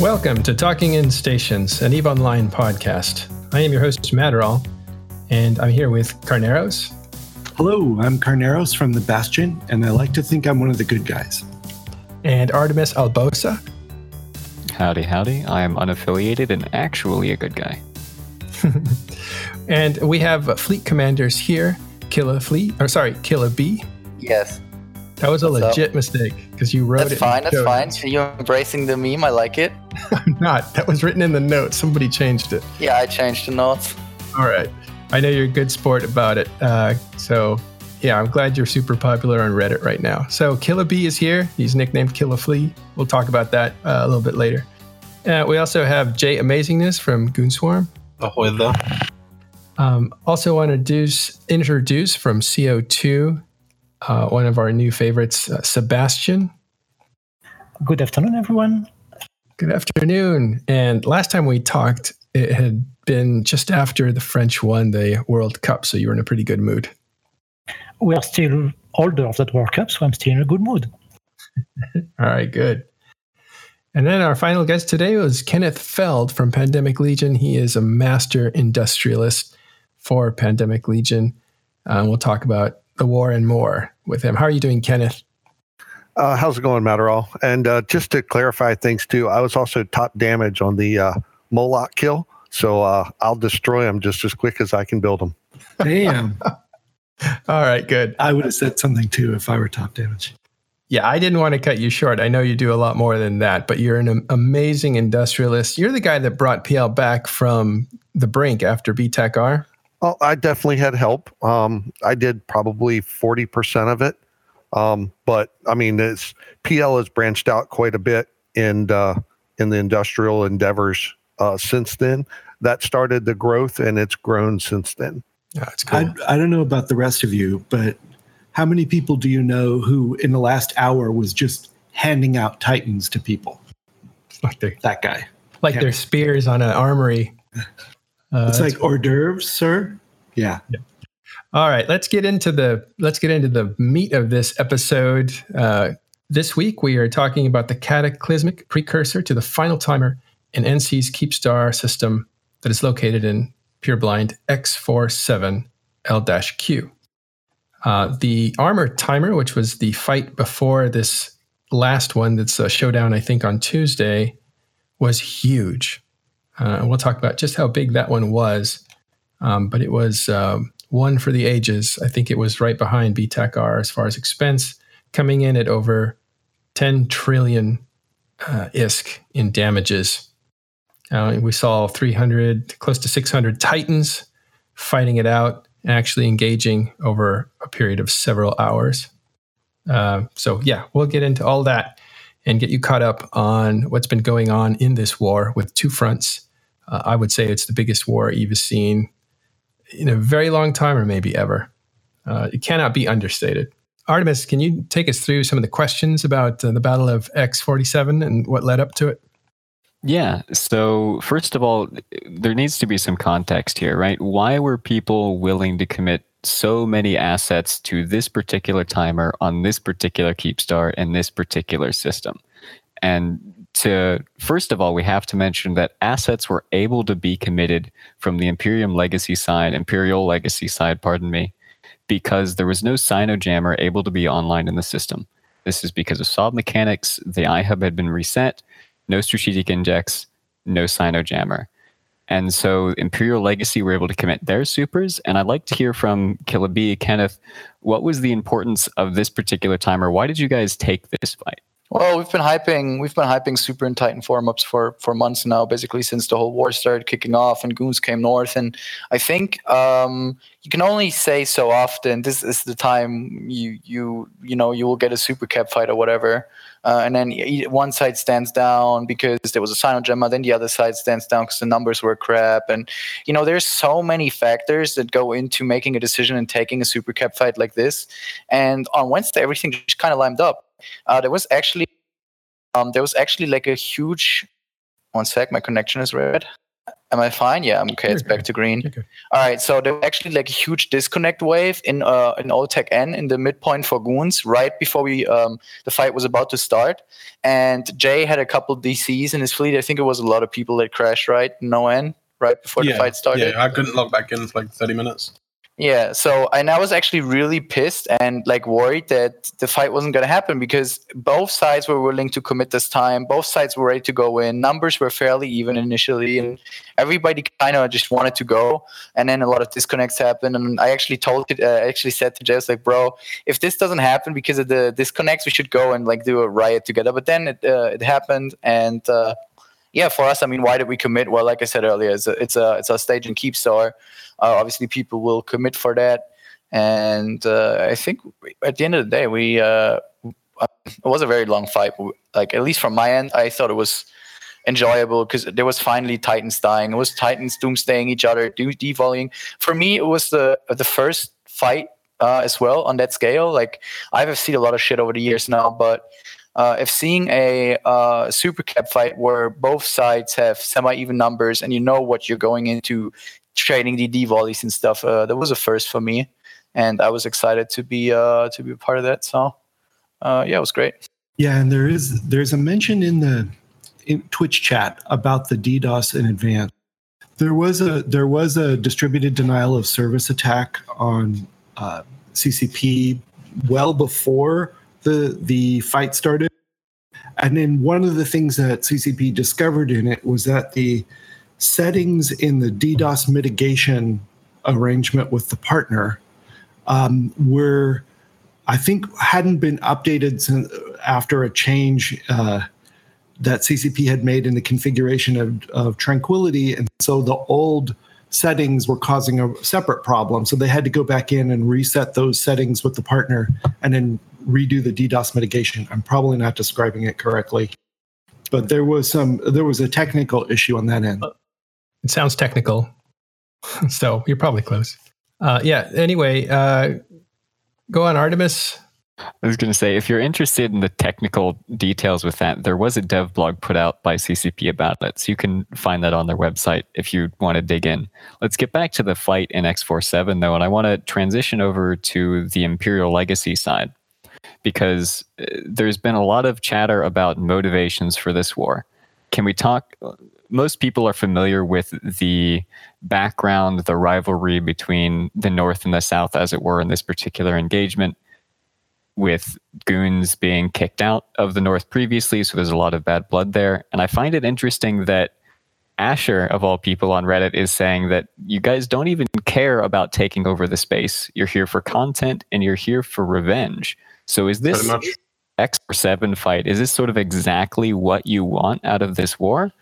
Welcome to Talking in Stations, an EVE Online podcast. I am your host, Matterall, and I'm here with Carneros. Hello, I'm Carneros from the Bastion, and I like to think I'm one of the good guys. And Artemis Albosa. Howdy, howdy. I am unaffiliated and actually a good guy. and we have fleet commanders here Killa Fleet, or sorry, Killa B. Yes. That was a What's legit mistake because you wrote it. That's it. fine. That's showed fine. You're embracing the meme? I like it. I'm not. That was written in the notes. Somebody changed it. Yeah, I changed the notes. All right. I know you're a good sport about it. Uh, so, yeah, I'm glad you're super popular on Reddit right now. So, Killa B is here. He's nicknamed Killa Flea. We'll talk about that uh, a little bit later. Uh, we also have Jay Amazingness from Goonswarm. Ahoy there. Um, also want to introduce, introduce from CO2, uh, one of our new favorites, uh, Sebastian. Good afternoon, everyone. Good afternoon. And last time we talked, it had been just after the French won the World Cup, so you were in a pretty good mood. We are still older of that World Cup, so I'm still in a good mood. All right, good. And then our final guest today was Kenneth Feld from Pandemic Legion. He is a master industrialist for Pandemic Legion. Uh, we'll talk about the war and more with him. How are you doing, Kenneth? Uh, how's it going, Matterall? And uh, just to clarify things too, I was also top damage on the uh, Moloch kill, so uh, I'll destroy them just as quick as I can build them. Damn. All right, good. I would have said something too if I were top damage. Yeah, I didn't want to cut you short. I know you do a lot more than that, but you're an amazing industrialist. You're the guy that brought PL back from the brink after BTEC-R. Oh, I definitely had help. Um, I did probably forty percent of it, um, but I mean, it's PL has branched out quite a bit in uh, in the industrial endeavors uh, since then. That started the growth, and it's grown since then. Yeah, it's cool. I, I don't know about the rest of you, but how many people do you know who in the last hour was just handing out Titans to people? Like they're, That guy. like Yeah. they're spears on an armory. Uh, It's like hors d'oeuvres, sir. Yeah. All right, let's get into the let's get into the meat of this episode. Uh, this week we are talking about the cataclysmic precursor to the final timer in NC's Keepstar system that is located in Pureblind X47L-Q. Uh, the armor timer, which was the fight before this last one, that's a showdown I think on Tuesday, was huge. Uh, and we'll talk about just how big that one was. Um, but it was um, one for the ages. I think it was right behind BTEC-R as far as expense, coming in at over 10 trillion uh, ISK in damages. Uh, we saw 300, close to 600 Titans fighting it out, actually engaging over a period of several hours. Uh, so, yeah, we'll get into all that and get you caught up on what's been going on in this war with two fronts. Uh, I would say it's the biggest war Eve seen in a very long time or maybe ever. Uh, it cannot be understated. Artemis, can you take us through some of the questions about uh, the Battle of X47 and what led up to it? Yeah. So, first of all, there needs to be some context here, right? Why were people willing to commit so many assets to this particular timer on this particular Keepstar and this particular system? And to first of all, we have to mention that assets were able to be committed from the Imperium legacy side, Imperial legacy side, pardon me, because there was no Cynojammer able to be online in the system. This is because of sov mechanics, the iHub had been reset, no strategic index, no Cynojammer. And so Imperial Legacy were able to commit their supers. And I'd like to hear from Killa B, Kenneth, what was the importance of this particular timer? Why did you guys take this fight? Well, we've been hyping we've been hyping Super and Titan forum ups for for months now, basically since the whole war started kicking off and goons came north. And I think um, you can only say so often. This is the time you you you know you will get a super cap fight or whatever, uh, and then one side stands down because there was a Cynojammer, then the other side stands down because the numbers were crap. And you know there's so many factors that go into making a decision and taking a super cap fight like this. And on Wednesday, everything just kind of lined up. Uh, there was actually um, there was actually like a huge one sec my connection is red Am I fine? Yeah, I'm okay. It's back to green. You're. All right. So there was actually like a huge disconnect wave in uh in OTEC N in the midpoint for goons right before we um the fight was about to start. And Jay had a couple DCs in his fleet. I think it was a lot of people that crashed right no N right before the fight started. Yeah, I couldn't log back in for like 30 minutes. Yeah, so and I was actually really pissed and like worried that the fight wasn't going to happen because both sides were willing to commit this time. Both sides were ready to go in. Numbers were fairly even initially, and everybody kind of just wanted to go. And then a lot of disconnects happened. And I actually told uh, I actually said to Jess like, bro, if this doesn't happen because of the disconnects, we should go and like do a riot together. But then it uh, it happened, and uh, yeah, for us, I mean, why did we commit? Well, like I said earlier, it's a it's a it's a stage and keep star. Uh, obviously, people will commit for that, and uh, I think at the end of the day, we uh, it was a very long fight. Like at least from my end, I thought it was enjoyable because there was finally Titans dying. It was Titans doomsdaying each other, do devoling. For me, it was the the first fight uh, as well on that scale. Like I've seen a lot of shit over the years now, but uh, if seeing a uh, super cap fight where both sides have semi-even numbers and you know what you're going into trading the D volleys and stuff, uh, that was a first for me, and I was excited to be uh, to be a part of that. So uh, yeah, it was great. Yeah, and there is there's a mention in the in Twitch chat about the DDoS in advance. There was a there was a distributed denial of service attack on uh, CCP well before the the fight started, and then one of the things that CCP discovered in it was that the settings in the DDoS mitigation arrangement with the partner um, were I think hadn't been updated since after a change uh, that CCP had made in the configuration of, of Tranquility, and so the old settings were causing a separate problem. So they had to go back in and reset those settings with the partner, and then redo the DDoS mitigation. I'm probably not describing it correctly, but there was some there was a technical issue on that end. It sounds technical, so you're probably close. Uh, yeah. Anyway, uh, go on, Artemis. I was going to say, if you're interested in the technical details with that, there was a dev blog put out by CCP about it. So you can find that on their website if you want to dig in. Let's get back to the fight in X47, though, and I want to transition over to the Imperial Legacy side because uh, there's been a lot of chatter about motivations for this war. Can we talk? Most people are familiar with the background, the rivalry between the North and the South, as it were, in this particular engagement with goons being kicked out of the North previously, so there's a lot of bad blood there. And I find it interesting that Asher, of all people on Reddit, is saying that you guys don't even care about taking over the space. You're here for content and you're here for revenge. So is this. X or seven fight? Is this sort of exactly what you want out of this war?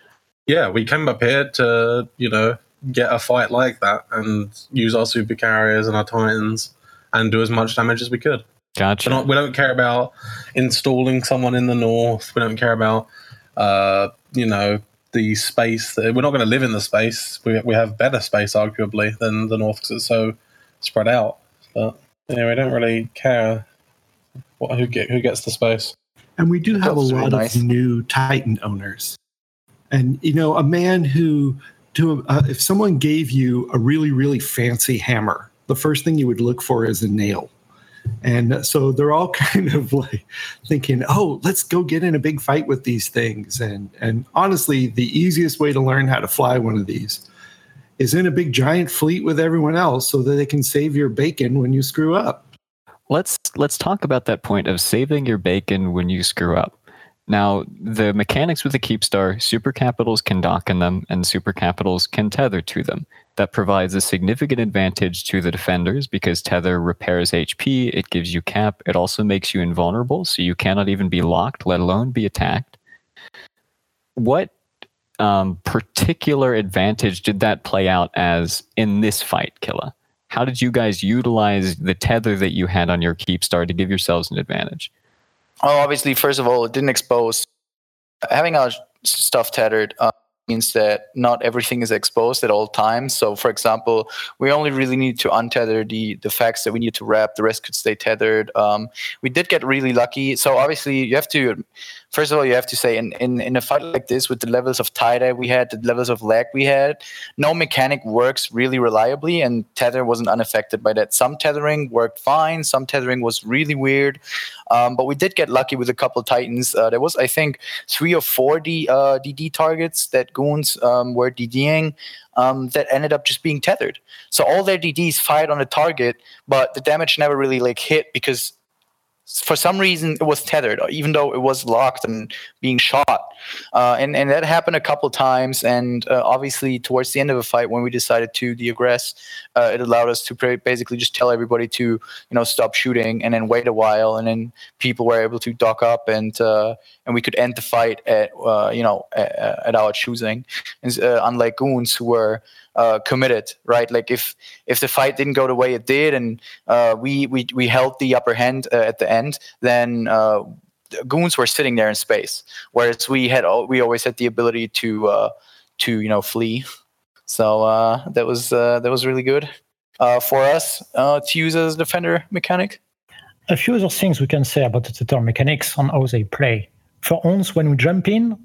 Yeah, we came up here to, you know, get a fight like that and use our super carriers and our titans and do as much damage as we could. Gotcha. Not, we don't care about installing someone in the north. We don't care about, uh, you know, the space. That, we're not going to live in the space. We, we have better space, arguably, than the north because it's so spread out. But yeah, we don't really care what, who get who gets the space. And we do have a That's really lot nice. of new Titan owners. And you know, a man who to uh, if someone gave you a really really fancy hammer, the first thing you would look for is a nail. And so they're all kind of like thinking, "Oh, let's go get in a big fight with these things." And and honestly, the easiest way to learn how to fly one of these is in a big giant fleet with everyone else so that they can save your bacon when you screw up. Let's let's talk about that point of saving your bacon when you screw up. Now, the mechanics with the Keepstar, super capitals can dock in them, and super capitals can tether to them. That provides a significant advantage to the defenders because tether repairs HP, it gives you cap, it also makes you invulnerable, so you cannot even be locked, let alone be attacked. What um, particular advantage did that play out as in this fight, Killa? How did you guys utilize the tether that you had on your Keepstar to give yourselves an advantage? Oh, obviously, first of all, it didn't expose. Having our stuff tethered uh, means that not everything is exposed at all times. So, for example, we only really need to untether the the facts that we need to wrap. The rest could stay tethered. Um, we did get really lucky. So, obviously, you have to first of all, you have to say in, in, in a fight like this with the levels of TiDi we had, the levels of lag we had, no mechanic works really reliably, and tether wasn't unaffected by that. Some tethering worked fine, some tethering was really weird, um, but we did get lucky with a couple titans. Uh, there was, I think, three or four D, uh, DD targets that goons um, were DDing. Um, that ended up just being tethered. So all their DDs fired on a target, but the damage never really like hit because for some reason it was tethered even though it was locked and being shot uh, and, and that happened a couple times and uh, obviously towards the end of the fight when we decided to deaggress uh, it allowed us to basically just tell everybody to you know stop shooting and then wait a while and then people were able to dock up and uh, and we could end the fight at uh, you know at, at, our choosing and, uh, unlike goons who were uh, committed, right? Like if if the fight didn't go the way it did, and we we we held the upper hand at the end, then uh, goons were sitting there in space. Whereas we had we always had the ability to uh, to you know flee. So uh, that was that was really good for us to use as a defender mechanic. A few other things we can say about the tether mechanics on how they play. For ons, when we jump in,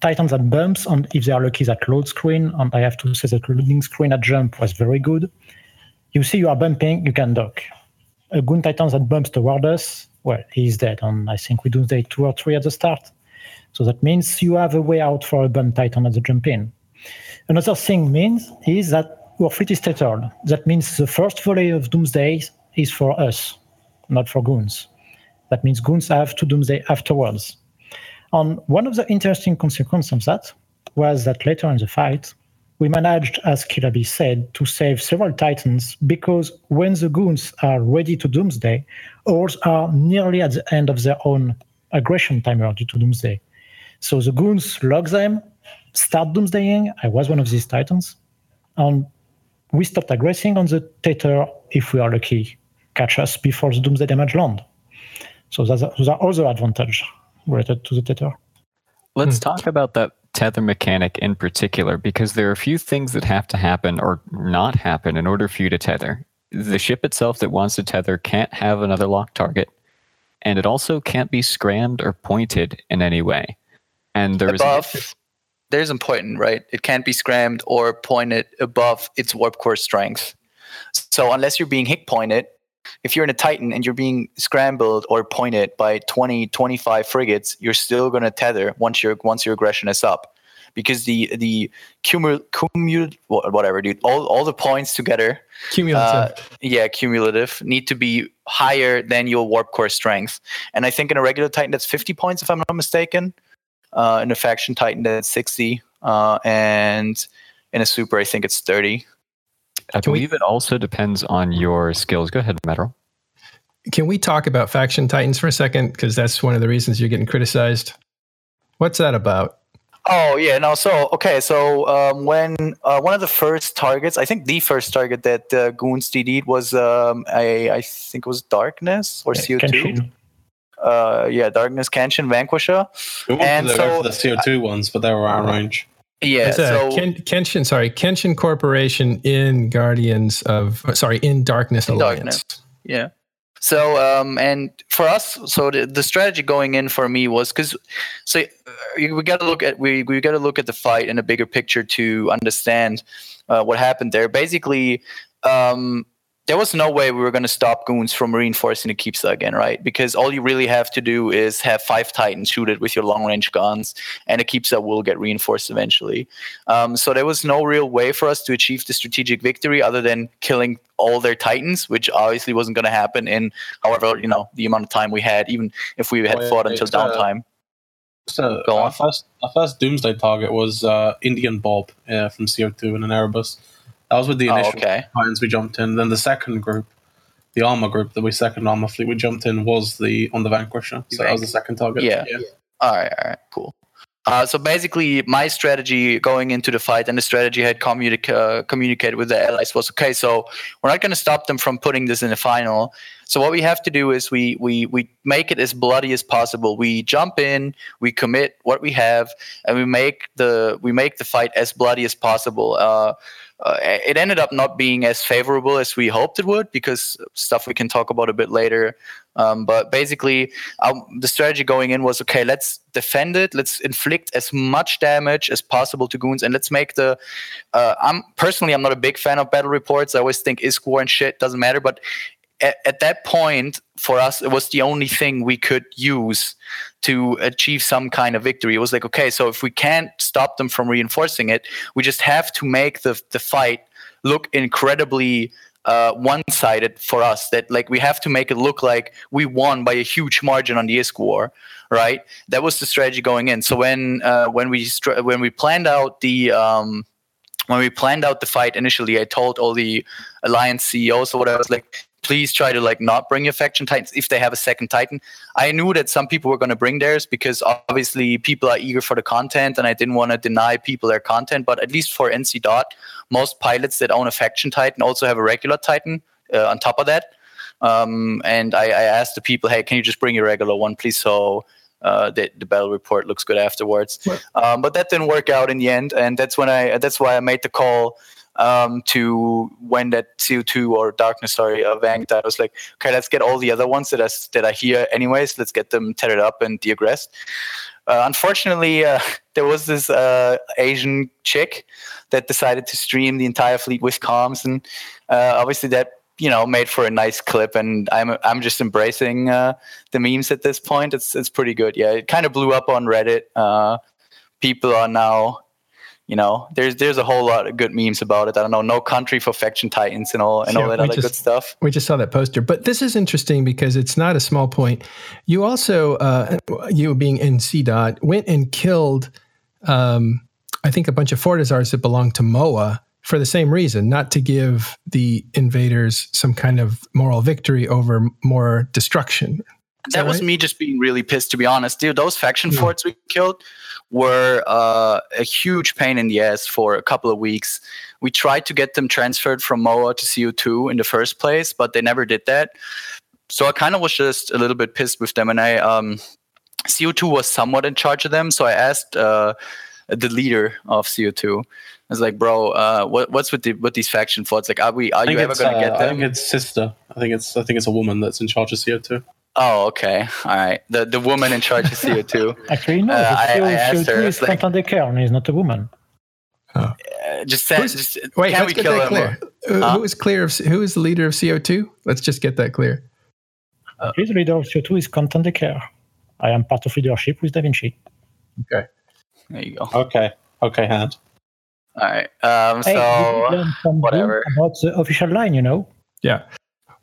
Titans at bumps, and if they are lucky, that load screen. And I have to say that loading screen at jump was very good. You see you are bumping, you can dock. Uh, a Goon Titan that bumps toward us, well, he's dead. And I think we do day two or three at the start. So that means you have a way out for a bump Titan at the jump in. Another thing means is that our fleet is tethered. That means the first volley of Doomsday is for us, not for goons. That means goons have to Doomsday afterwards. And one of the interesting consequences of that was that later in the fight, we managed, as Killa B said, to save several titans because when the goons are ready to doomsday, ours are nearly at the end of their own aggression timer due to doomsday. So the goons log them, start doomsdaying. I was one of these titans. And we stopped aggressing on the tater if we are lucky, catch us before the doomsday damage land. So those are, those are other advantages related to the tater. Let's hmm. talk about that tether mechanic in particular, because there are a few things that have to happen or not happen in order for you to tether. The ship itself that wants to tether can't have another lock target, and it also can't be scrammed or pointed in any way. And there's above, there's important, right? It can't be scrammed or pointed above its warp core strength. So unless you're being hit pointed, if you're in a Titan and you're being scrambled or pointed by 20, 25 frigates, you're still going to tether once your once your aggression is up, because the the cumulative, cumul whatever, dude, all all the points together, cumulative, uh, yeah, cumulative, need to be higher than your warp core strength. And I think in a regular Titan that's 50 points, if I'm not mistaken. Uh, in a faction Titan that's 60, uh, and in a super I think it's 30. I Can believe we, it also depends on your skills. Go ahead, Metal. Can we talk about faction titans for a second? Because that's one of the reasons you're getting criticized. What's that about? Oh yeah, no. So okay, so um, when uh, one of the first targets, I think the first target that uh, Goons DD'd was um, a, I think it was Darkness or CO two. Uh, yeah, Darkness, Kenshin, Vanquisher. and so the CO two ones, but they were out of range. Yeah, so Ken, Kenshin, sorry, Kenshin Corporation in Guardians of, sorry, in Darkness in Alliance. Darkness. Yeah. So um, and for us, so the, the strategy going in for me was because so we got to look at we we got to look at the fight in a bigger picture to understand uh, what happened there. Basically, um, there was no way we were going to stop goons from reinforcing the Keepsa again, right? Because all you really have to do is have five Titans shoot it with your long range guns, and the Keepsa will get reinforced eventually. Um, so there was no real way for us to achieve the strategic victory other than killing all their Titans, which obviously wasn't going to happen in however you know the amount of time we had, even if we had fought until downtime. So Go our on. first our first Doomsday target was uh, Indian Bob uh, from CO2 in an Erebus. That was with the oh, initial oh, okay. Titans we jumped in. Then the second group, the armor group that we second armor fleet we jumped in was the on the Vanquisher. So that was the second target. Yeah. yeah. All right. All right. Cool. Uh, so basically, my strategy going into the fight and the strategy I had communic- uh, communicated with the allies was okay. So we're not going to stop them from putting this in the final. So what we have to do is we we we make it as bloody as possible. We jump in, we commit what we have, and we make the we make the fight as bloody as possible. Uh, uh, it ended up not being as favorable as we hoped it would because stuff we can talk about a bit later Um, but basically, um, the strategy going in was okay. Let's defend it. Let's inflict as much damage as possible to goons, and let's make the. Uh, I'm personally, I'm not a big fan of battle reports. I always think is war and shit doesn't matter. But at, at that point, for us, it was the only thing we could use to achieve some kind of victory. It was like, okay, so if we can't stop them from reinforcing it, we just have to make the the fight look incredibly uh, one-sided for us that like we have to make it look like we won by a huge margin on the ISK war, right? That was the strategy going in. So when uh, when we str- when we planned out the um, when we planned out the fight initially, I told all the alliance CEOs or whatever, I was like, please try to like not bring your faction titans if they have a second titan. I knew that some people were going to bring theirs because obviously people are eager for the content and i didn't want to deny people their content but at least for nc dot most pilots that own a faction titan also have a regular titan uh, on top of that. Um, and I, I asked the people hey can you just bring your regular one please so uh, the, the battle report looks good afterwards. Um, but that didn't work out in the end, and that's when I that's why I made the call um, to when that CO2 or darkness, sorry, uh, vanked. I was like, okay, let's get all the other ones that I, that I hear anyways. Let's get them tethered up and deaggressed. Uh, unfortunately, uh, there was this uh, Asian chick that decided to stream the entire fleet with comms, and uh, obviously that you know made for a nice clip. And I'm I'm just embracing uh, the memes at this point. It's it's pretty good. Yeah, it kind of blew up on Reddit. Uh, people are now you know, there's there's a whole lot of good memes about it. I don't know, no country for faction titans and all and yeah, all that other just, good stuff. We just saw that poster, but this is interesting because it's not a small point. You also, uh, you being NC dot, went and killed, um, I think, a bunch of Fortizars that belonged to Moa for the same reason, not to give the invaders some kind of moral victory over more destruction. That, that, was me just being really pissed, to be honest, dude. Those faction yeah. forts we killed were uh, a huge pain in the ass for a couple of weeks. We tried to get them transferred from MOA to CO2 in the first place, but they never did that. So I kind of was just a little bit pissed with them, and I um, CO2 was somewhat in charge of them. So I asked uh, the leader of CO2. I was like, "Bro, uh, what, what's with the with these faction forts? Like, are we? Are you ever going to uh, get them?" I think it's sister. I think it's I think it's a woman that's in charge of CO2. Oh, okay. All right. The the woman in charge of CO2. Actually, no. Uh, I, I asked her, is like, Quentin Decker, he's not a woman. Oh. Uh, just, say, just wait. Can let's we get that clear. Or, uh, who is clear of who is the leader of CO2? Let's just get that clear. Uh, the leader of CO2 is Quentin Decker. I am part of leadership with Da Vinci. Okay. There you go. Okay. Okay, hand. All right. Um, so hey, whatever. About the official line, you know. Yeah.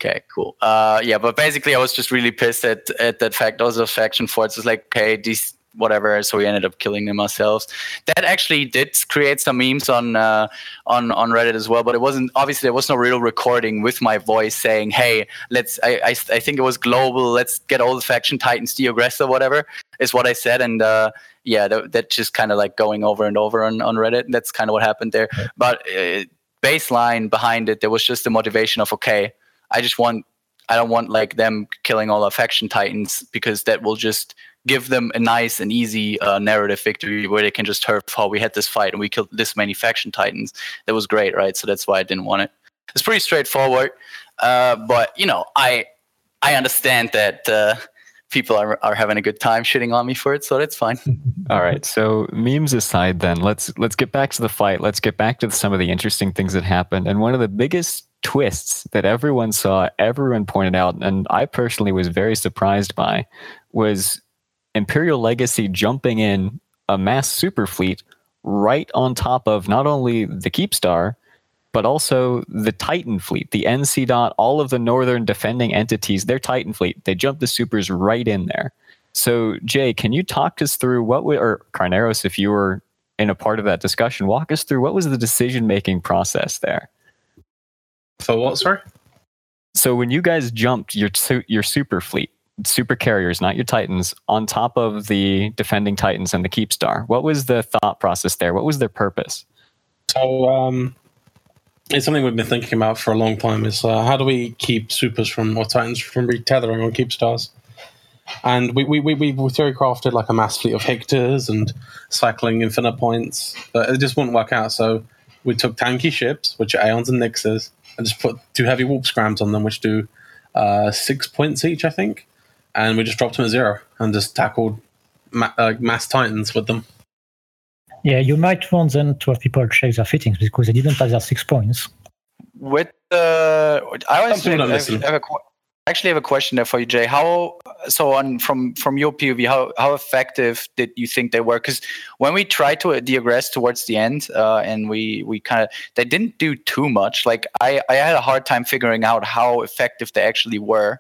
Okay, cool. Uh, yeah, but basically, I was just really pissed at at that fact. Those faction forts. It's like, okay, these whatever. So we ended up killing them ourselves. That actually did create some memes on uh, on on Reddit as well. But it wasn't obviously there was no real recording with my voice saying, "Hey, let's." I I, I think it was global. Let's get all the faction titans deaggressed or whatever is what I said. And uh, yeah, that, that just kind of like going over and over on on Reddit. That's kind of what happened there. But uh, baseline behind it, there was just the motivation of okay I just want I don't want like them killing all our faction titans because that will just give them a nice and easy uh, narrative victory where they can just turf how we had this fight and we killed this many faction titans. That was great, right? So that's why I didn't want it. It's pretty straightforward, uh, but you know, I I understand that uh, people are, are having a good time shitting on me for it, so that's fine. All right. So memes aside, then let's let's get back to the fight. Let's get back to some of the interesting things that happened. And one of the biggest twists that everyone saw, everyone pointed out, and I personally was very surprised by, was Imperial Legacy jumping in a mass super fleet right on top of not only the Keepstar, but also the Titan fleet, the NC dot, all of the northern defending entities, their Titan fleet. They jumped the supers right in there. So, Jay, can you talk us through what, we, or Carneros, if you were in a part of that discussion, walk us through what was the decision making process there? For what, sorry? So when you guys jumped your your super fleet, super carriers, not your titans, on top of the defending titans and the keep star, what was the thought process there? What was their purpose? So um, it's something we've been thinking about for a long time. Is uh, how do we keep supers from or titans from retethering on keep stars? And we we we we theory crafted like a mass fleet of Hictors and cycling infinite points, but it just wouldn't work out. So we took tanky ships, which are Aeons and Nyxes, and just put two heavy warp scrams on them, which do uh, six points each, I think, and we just dropped them at zero and just tackled ma- uh, mass titans with them. Yeah, you might want them to have people check their fittings because they didn't have their six points. With the, I was Some people I listen. have a, qu- actually have a question there for you, Jay. How so on from from your POV? How how effective did you think they were? Because when we tried to deaggress towards the end, uh, and we we kind of they didn't do too much. Like I I had a hard time figuring out how effective they actually were.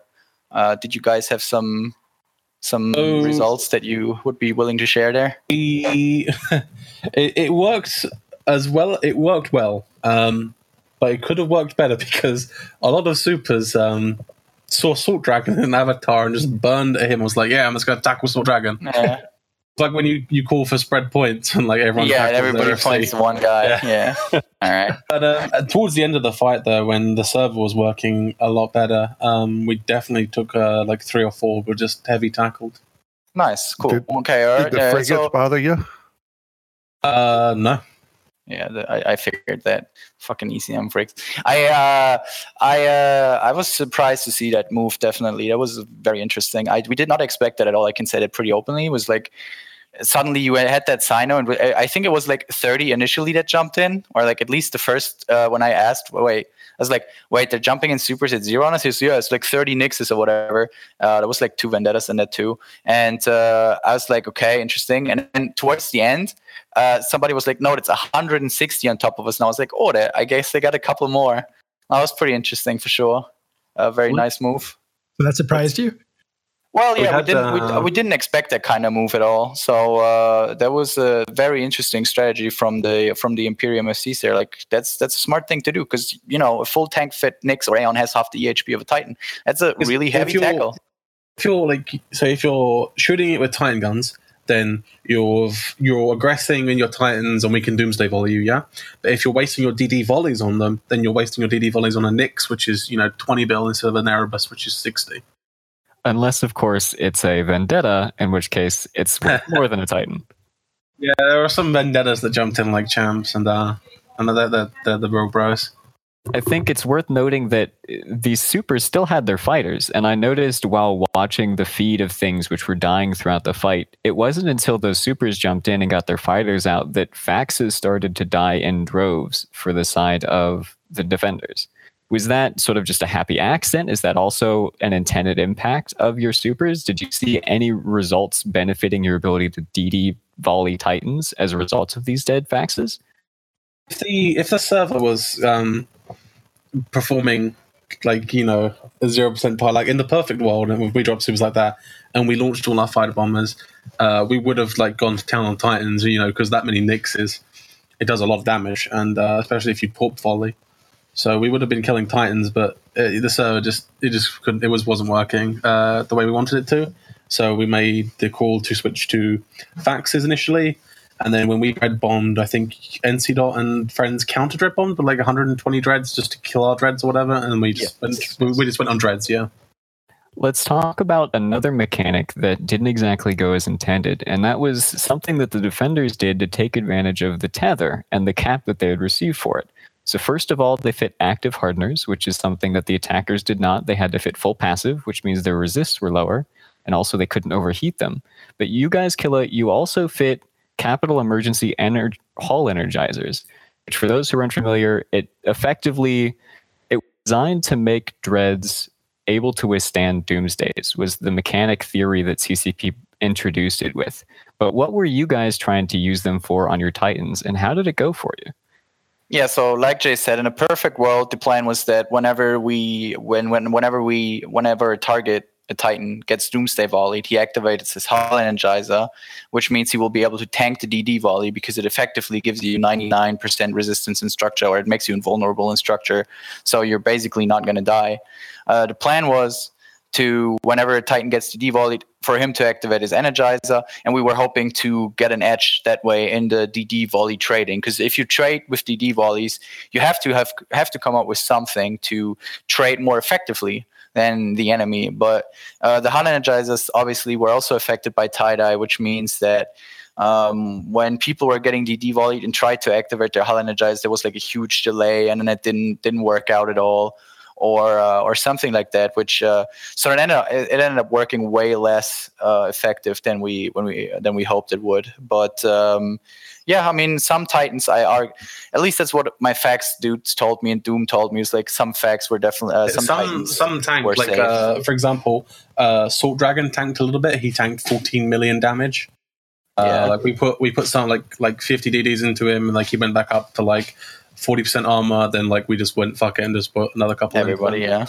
Uh, did you guys have some some Oh. results that you would be willing to share there? We- it, it worked as well. It worked well, um, but it could have worked better because a lot of supers um, saw Salt Dragon in Avatar and just burned at him. Was like, "Yeah, I'm just going to tackle Salt Dragon." Yeah, It's like when you, you call for spread points and like everyone yeah. and Everybody points to one guy. Yeah. Yeah. All right. But uh, towards the end of the fight, though, when the server was working a lot better, um, we definitely took uh, like three or four were just heavy tackled. Nice. Cool. Did- okay. All Did right. the uh, frigates so- bother you? Uh, no. Yeah, the, I, I figured that fucking ECM freaks. I uh, I uh, I was surprised to see that move. Definitely, that was very interesting. I we did not expect that at all. I can say that pretty openly. It was like suddenly you had that cyno, and I think it was like 30 initially that jumped in, or like at least the first uh, when I asked, wait, was like, wait, they're jumping in supers at zero on us. Yeah, it's like 30 Nyxes or whatever. Uh, there was like two Vendettas in that too, and uh, I was like, okay, interesting. And then towards the end, uh, somebody was like, no, it's 160 on top of us. And I was like, oh, they, I guess they got a couple more. That was pretty interesting for sure. A very What? nice move. So that surprised you? Well, yeah, we, had, didn't uh, we, we didn't expect that kind of move at all. So uh, that was a very interesting strategy from the from the Imperium FCs there. Like that's that's a smart thing to do because you know a full tank fit Nyx or Aeon has half the EHP of a Titan. That's a really heavy tackle. If you're like, so if you're shooting it with Titan guns, then you're you're aggressing in your Titans, and we can Doomsday volley you, yeah. But if you're wasting your DD volleys on them, then you're wasting your DD volleys on a Nyx, which is you know 20 bill instead of an Erebus, which is 60. Unless, of course, it's a vendetta, in which case it's more than a Titan. Yeah, there were some vendettas that jumped in like champs, and uh, and they're, they're the real bros. I think it's worth noting that these supers still had their fighters, and I noticed while watching the feed of things which were dying throughout the fight, it wasn't until those supers jumped in and got their fighters out that faxes started to die in droves for the side of the defenders. Was that sort of just a happy accident? Is that also an intended impact of your supers? Did you see any results benefiting your ability to DD volley titans as a result of these dead faxes? If the if the server was um, performing like you know a zero percent part, like in the perfect world, and we dropped supers like that, and we launched all our fighter bombers, uh, we would have like gone to town on Titans, you know, because that many Nyxes, it does a lot of damage, and uh, especially if you pulp volley. So we would have been killing Titans, but uh, the server just it just couldn't. It was wasn't working uh, the way we wanted it to. So we made the call to switch to faxes initially, and then when we dread bombed, I think NC Dot and friends counter dread bombed with like 120 dreads just to kill our dreads or whatever, and we just Yeah. went, we, we just went on dreads. Yeah, Let's talk about another mechanic that didn't exactly go as intended, and that was something that the defenders did to take advantage of the tether and the cap that they had received for it. So, first of all, they fit active hardeners, which is something that the attackers did not. They had to fit full passive, which means their resists were lower, and also they couldn't overheat them. But you guys, Killa, you also fit capital emergency ener- hull energizers, which, for those who are unfamiliar, it effectively it was designed to make dreads able to withstand doomsdays was the mechanic theory that CCP introduced it with. But what were you guys trying to use them for on your Titans, and how did it go for you? Yeah, so like Jay said, in a perfect world, the plan was that whenever we when when whenever we whenever a target a Titan gets Doomsday volleyed, he activates his Hull Energizer, which means he will be able to tank the DD volley because it effectively gives you 99% resistance in structure, or it makes you invulnerable in structure. So you're basically not going to die. Uh, the plan was to whenever a Titan gets DD volleyed, for him to activate his Energizer, and we were hoping to get an edge that way in the DD volley trading. Because if you trade with DD volleys, you have to have have to come up with something to trade more effectively than the enemy. But uh, the Hull Energizers obviously were also affected by TiDi, which means that um, when people were getting DD volleyed and tried to activate their Hull Energizer, there was like a huge delay, and then it didn't didn't work out at all. Or uh, or something like that. Which uh, so it ended up, it ended up working way less uh, effective than we when we than we hoped it would. But um, yeah, I mean, some Titans I are at least that's what my fax dudes told me and Doom told me is like some fax were definitely uh, some some some were like uh, for example uh salt dragon tanked a little bit he tanked 14 million damage uh, Yeah. like we put we put some like like 50 dd's into him and like he went back up to like 40% armor then like we just went fuck it and just put another couple everybody him. yeah.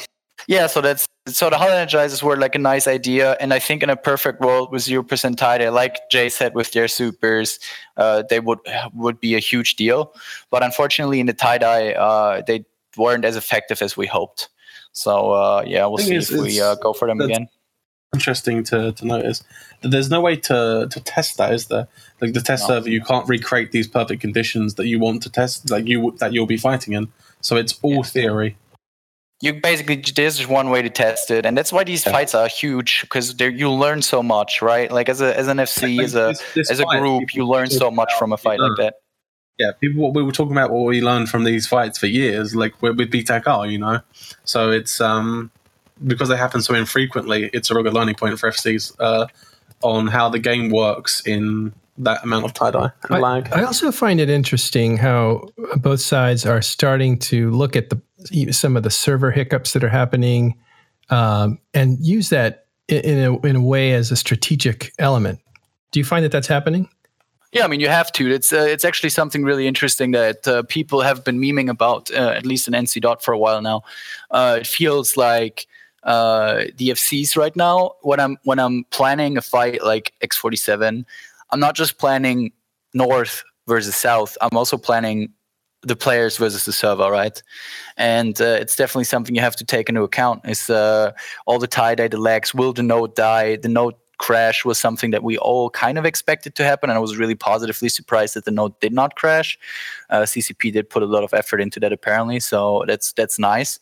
Yeah so that's so the hull energizers were like a nice idea and i think in a perfect world with 0% TiDi, like jay said with their supers uh, they would would be a huge deal. But unfortunately in the TiDi uh, they weren't as effective as we hoped. So uh, yeah we'll see is, if we uh, go for them again interesting to, to notice that there's no way to, to test that is there like the test No. server you can't recreate these perfect conditions that you want to test like you that you'll be fighting in so it's all theory you basically there's just one way to test it and that's why these Yeah. fights are huge because you learn so much right like as a as an fc Like, as a this- this as a group you learn so much from a fight like that yeah, people. We were talking about what we learned from these fights for years, like with, BTEC you know. So it's um because they happen so infrequently. It's a real good learning point for FCs uh, on how the game works in that amount of TiDi and I, lag. I also find it interesting how both sides are starting to look at the some of the server hiccups that are happening um, and use that in, in a, in a way as a strategic element. Do you find that that's happening? Yeah, I mean you have to. It's uh, it's actually something really interesting that uh, people have been memeing about, uh, at least in NC Dot for a while now. Uh, it feels like uh, the FCs right now. When I'm when I'm planning a fight like X47, I'm not just planning North versus South. I'm also planning the players versus the server, right? And uh, it's definitely something you have to take into account. Is uh, all the TiDi, the lags, will the node die? The node crash was something that we all kind of expected to happen, and I was really positively surprised that the node did not crash. Uh, CCP did put a lot of effort into that apparently, so that's that's nice.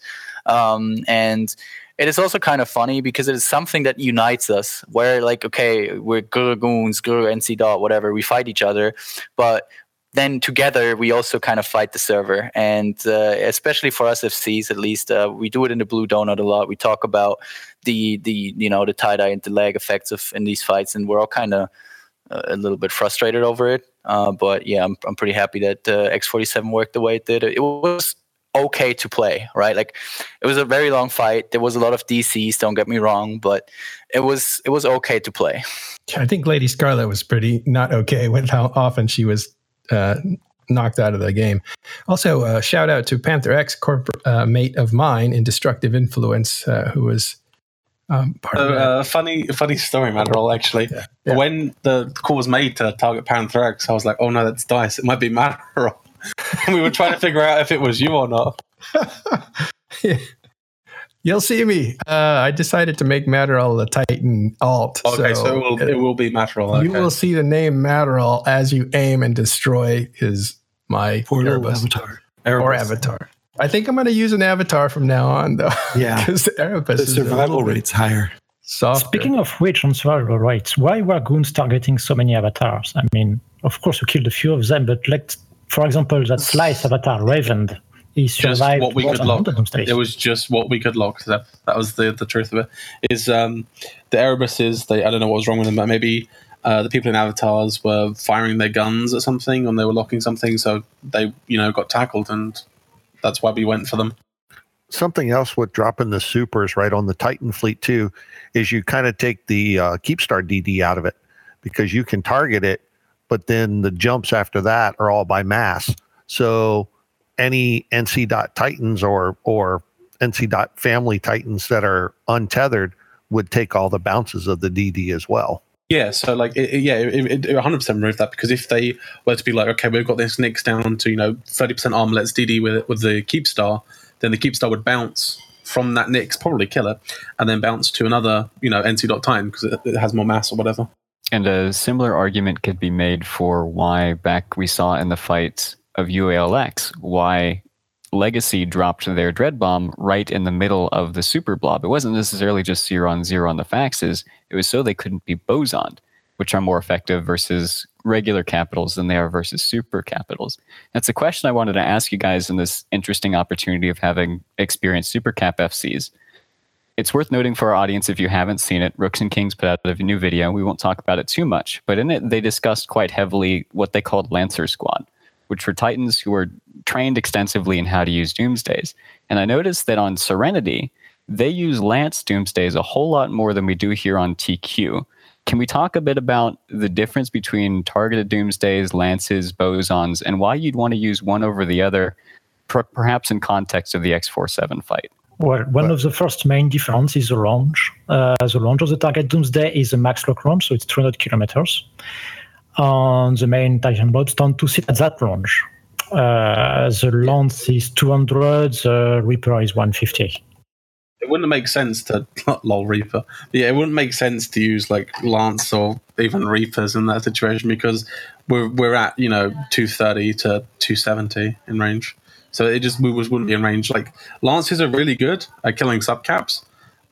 Um, and it is also kind of funny because it is something that unites us. Where like, okay, we're Gurgoons, Gur NC dot, whatever, we fight each other, but then together we also kind of fight the server. And uh, especially for us fcs at least uh, we do it in the blue donut a lot. We talk about the the you know the TiDi and the lag effects of in these fights and we're all kind of uh, a little bit frustrated over it. Uh, but yeah I'm, I'm pretty happy that uh, x47 worked the way it did. It was okay to play right like it was a very long fight there was a lot of dcs don't get me wrong but it was it was okay to play I think Lady Scarlet was pretty not okay with how often she was uh, knocked out of the game. Also, uh, shout out to Panther X, corporate uh, mate of mine in Destructive Influence, uh, who was um, part So, of that. uh, funny, funny story, Madrol. Actually, Yeah. when the call was made to target Panther X, I was like, "Oh no, that's Dice. It might be Madrol." And we were trying to figure out if it was you or not. You'll see me. Uh, I decided to make Matterall the Titan alt. Okay, so, it, will, it will be Madrol. Okay. You will see the name Matterall as you aim and destroy his my Poor Erebus. avatar. or avatar. I think I'm going to use an avatar from now on, though. Yeah. because the Erebus The is survival little rate's higher. softer. Speaking of which, on survival rates, why were goons targeting so many avatars? I mean, of course, we killed a few of them, but like, for example, that Slice avatar, Raven, he just survived what we could lock. It was just what we could lock. That that was the the truth of it. Is um the Erebuses? They I don't know what was wrong with them, but maybe uh, the people in avatars were firing their guns at something, and they were locking something, so they you know got tackled, and that's why we went for them. something else with dropping the supers right on the Titan fleet too is you kind of take the uh, Keepstar DD out of it because you can target it, but then the jumps after that are all by mass. So any NC dot Titans or or NC dot family Titans that are untethered would take all the bounces of the DD as well. Yeah, so like, it, yeah, it, it, it 100% removed that because if they were to be like, okay, we've got this Nyx down to you know 30% armor, let's DD with it with the Keepstar, then the keep star would bounce from that Nyx, probably kill it, and then bounce to another you know NC dot time because it, it has more mass or whatever. And a similar argument could be made for why back we saw in the fight of UALX, why Legacy dropped their Dread Bomb right in the middle of the Super Blob. It wasn't necessarily just zero on zero on the faxes, it was so they couldn't be bosoned, which are more effective versus regular capitals than they are versus super capitals. That's a question I wanted to ask you guys in this interesting opportunity of having experienced super cap FCs. It's worth noting for our audience if you haven't seen it, Rooks and Kings put out a new video. We won't talk about it too much, but in it they discussed quite heavily what they called Lancer Squad, which were Titans who were trained extensively in how to use Doomsdays. And I noticed that on Serenity, they use Lance Doomsdays a whole lot more than we do here on TQ. Can we talk a bit about the difference between targeted doomsdays, lances, bosons, and why you'd want to use one over the other, per- perhaps in context of the X47 fight? Well, one of the first main difference is the range. Uh, the range of the target Doomsday is a max lock range, so it's 200 kilometers. And the main Titan mobs tend to sit at that range. Uh, the Lance is 200, the Reaper is 150 it wouldn't make sense to lol Reaper. Yeah, it wouldn't make sense to use like Lance or even Reapers in that situation because we're we're at you know two thirty to two seventy in range. So it just we wouldn't be in range. Like Lances are really good at killing subcaps,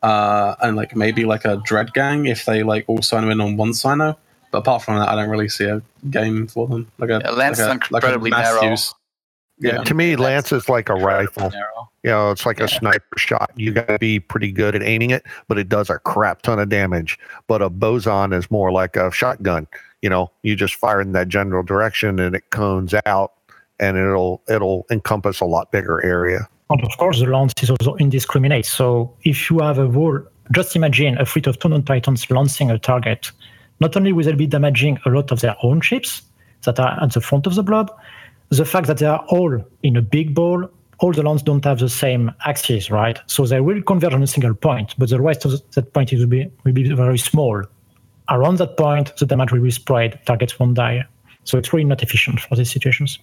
uh, and like maybe like a Dread Gang if they like all sign in on one cyno. But apart from that, I don't really see a game for them. Like a yeah, Lance like a, incredibly like narrow. Use. Yeah. To me, Lance is like a rifle. You know, it's like yeah. a sniper shot. You got to be pretty good at aiming it, but it does a crap ton of damage. But a boson is more like a shotgun. You know, you just fire in that general direction and it cones out, and it'll it'll encompass a lot bigger area. And of course, the lance is also indiscriminate. So if you have a wall, just imagine a fleet of two titans lancing a target. Not only will they be damaging a lot of their own ships that are at the front of the blob, the fact that they are all in a big ball, all the lances don't have the same axis, right? So they will converge on a single point, but the rest of that point will be will be very small. Around that point, the damage will be spread, targets won't die. So it's really not efficient for these situations.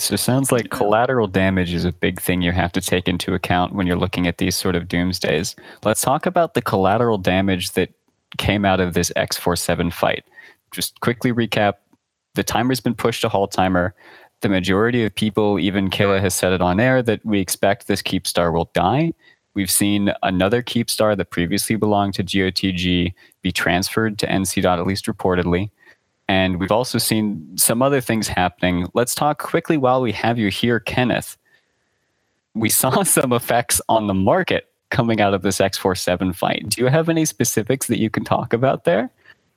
So it sounds like collateral damage is a big thing you have to take into account when you're looking at these sort of doomsdays. Let's talk about the collateral damage that came out of this X47 fight. Just quickly recap the timer's been pushed to hull timer the majority of people, even Kayla has said it on air, that we expect this keep star will die. We've seen another keep star that previously belonged to GOTG be transferred to NC. at least reportedly. And we've also seen some other things happening. Let's talk quickly while we have you here, Kenneth. We saw some effects on the market coming out of this X47 fight. Do you have any specifics that you can talk about there?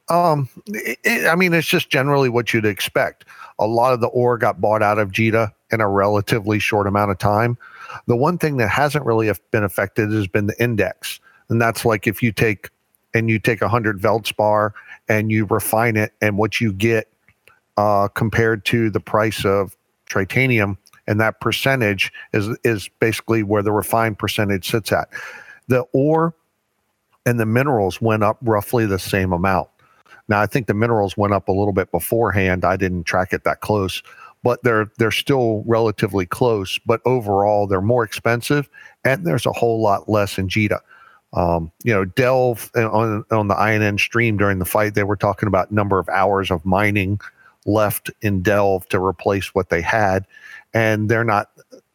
Um, it, I mean, it's just generally what you'd expect. A lot of the ore got bought out of JITA in a relatively short amount of time. The one thing that hasn't really been affected has been the index, and that's like if you take and you take a hundred Veldspar and you refine it, and what you get uh, compared to the price of tritanium, and that percentage is is basically where the refined percentage sits at. The ore and the minerals went up roughly the same amount. Now I think the minerals went up a little bit beforehand. I didn't track it that close, but they're they're still relatively close. But overall, they're more expensive, and there's a whole lot less in JITA. Um, you know, Delve uh, on on the INN stream during the fight, they were talking about number of hours of mining left in Delve to replace what they had, and they're not.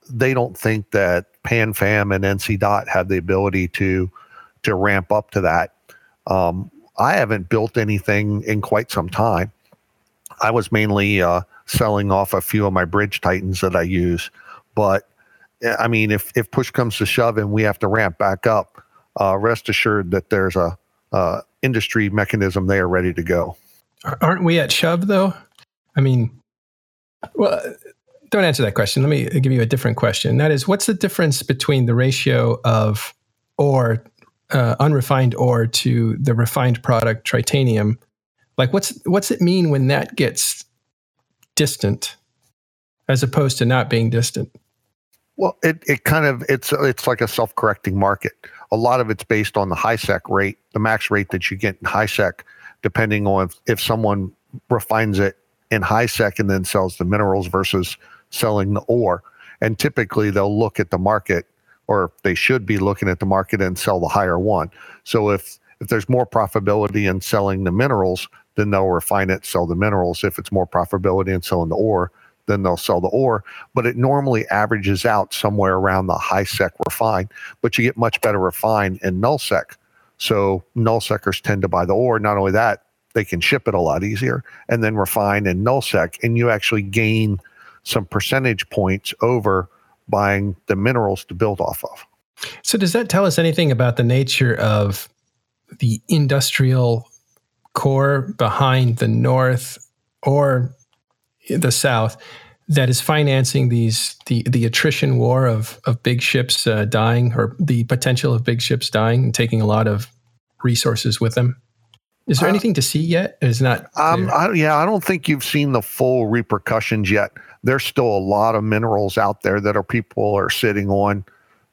They don't think that PanFam and NC Dot have the ability to to ramp up to that. Um, I haven't built anything in quite some time. I was mainly uh, selling off a few of my bridge titans that I use, but I mean, if if push comes to shove and we have to ramp back up, uh, rest assured that there's a uh, industry mechanism there ready to go. Aren't we at shove though? I mean, well, don't answer that question. Let me give you a different question. That is, what's the difference between the ratio of ore uh, unrefined ore to the refined product tritanium like what's what's it mean when that gets distant as opposed to not being distant well it, it kind of it's it's like a self-correcting market a lot of it's based on the high sec rate the max rate that you get in high sec depending on if, if someone refines it in high sec and then sells the minerals versus selling the ore and typically they'll look at the market or they should be looking at the market and sell the higher one. So if if there's more profitability in selling the minerals, then they'll refine it, sell the minerals. If it's more profitability in selling the ore, then they'll sell the ore. But it normally averages out somewhere around the high sec refine, but you get much better refine in null sec. So null secers tend to buy the ore. Not only that, they can ship it a lot easier, and then refine in null sec, and you actually gain some percentage points over buying the minerals to build off of. So, does that tell us anything about the nature of the industrial core behind the North or the South that is financing these the the attrition war of of big ships uh, dying or the potential of big ships dying and taking a lot of resources with them? Is there Uh, anything to see yet? It's not. Um. I, yeah, I don't think you've seen the full repercussions yet. There's still a lot of minerals out there that are people are sitting on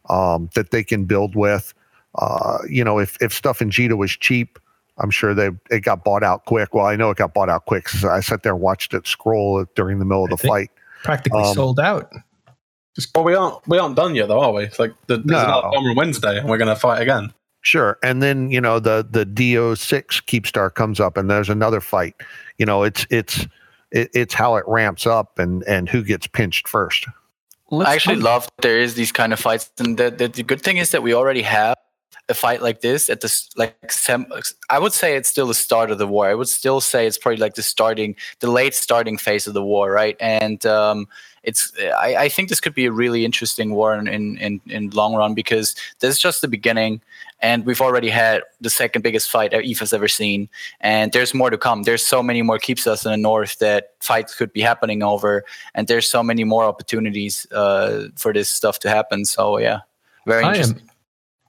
um, that they can build with. Uh, you know, if if stuff in Jita was cheap, I'm sure they it got bought out quick. Well, I know it got bought out quick 'cause I sat there and watched it scroll during the middle of the fight. practically um, sold out. Well, we aren't we aren't done yet, though, are we? It's like the, there's No. another time on Wednesday, and we're going to fight again. Sure. And then, you know, the the DO6 Keepstar comes up and there's another fight. You know, it's it's it, it's how it ramps up and and who gets pinched first. Let's I actually love that there is these kind of fights, and the, the, the good thing is that we already have a fight like this at this like sem- I would say it's still the start of the war. I would still say it's probably like the starting, the late starting phase of the war, right? And um, it's I, I think this could be a really interesting war in in in, long run because this is just the beginning. And we've already had the second biggest fight Eve has ever seen, and there's more to come. There's so many more Keepstars in the north that fights could be happening over, and there's so many more opportunities uh, for this stuff to happen. So yeah, very interesting.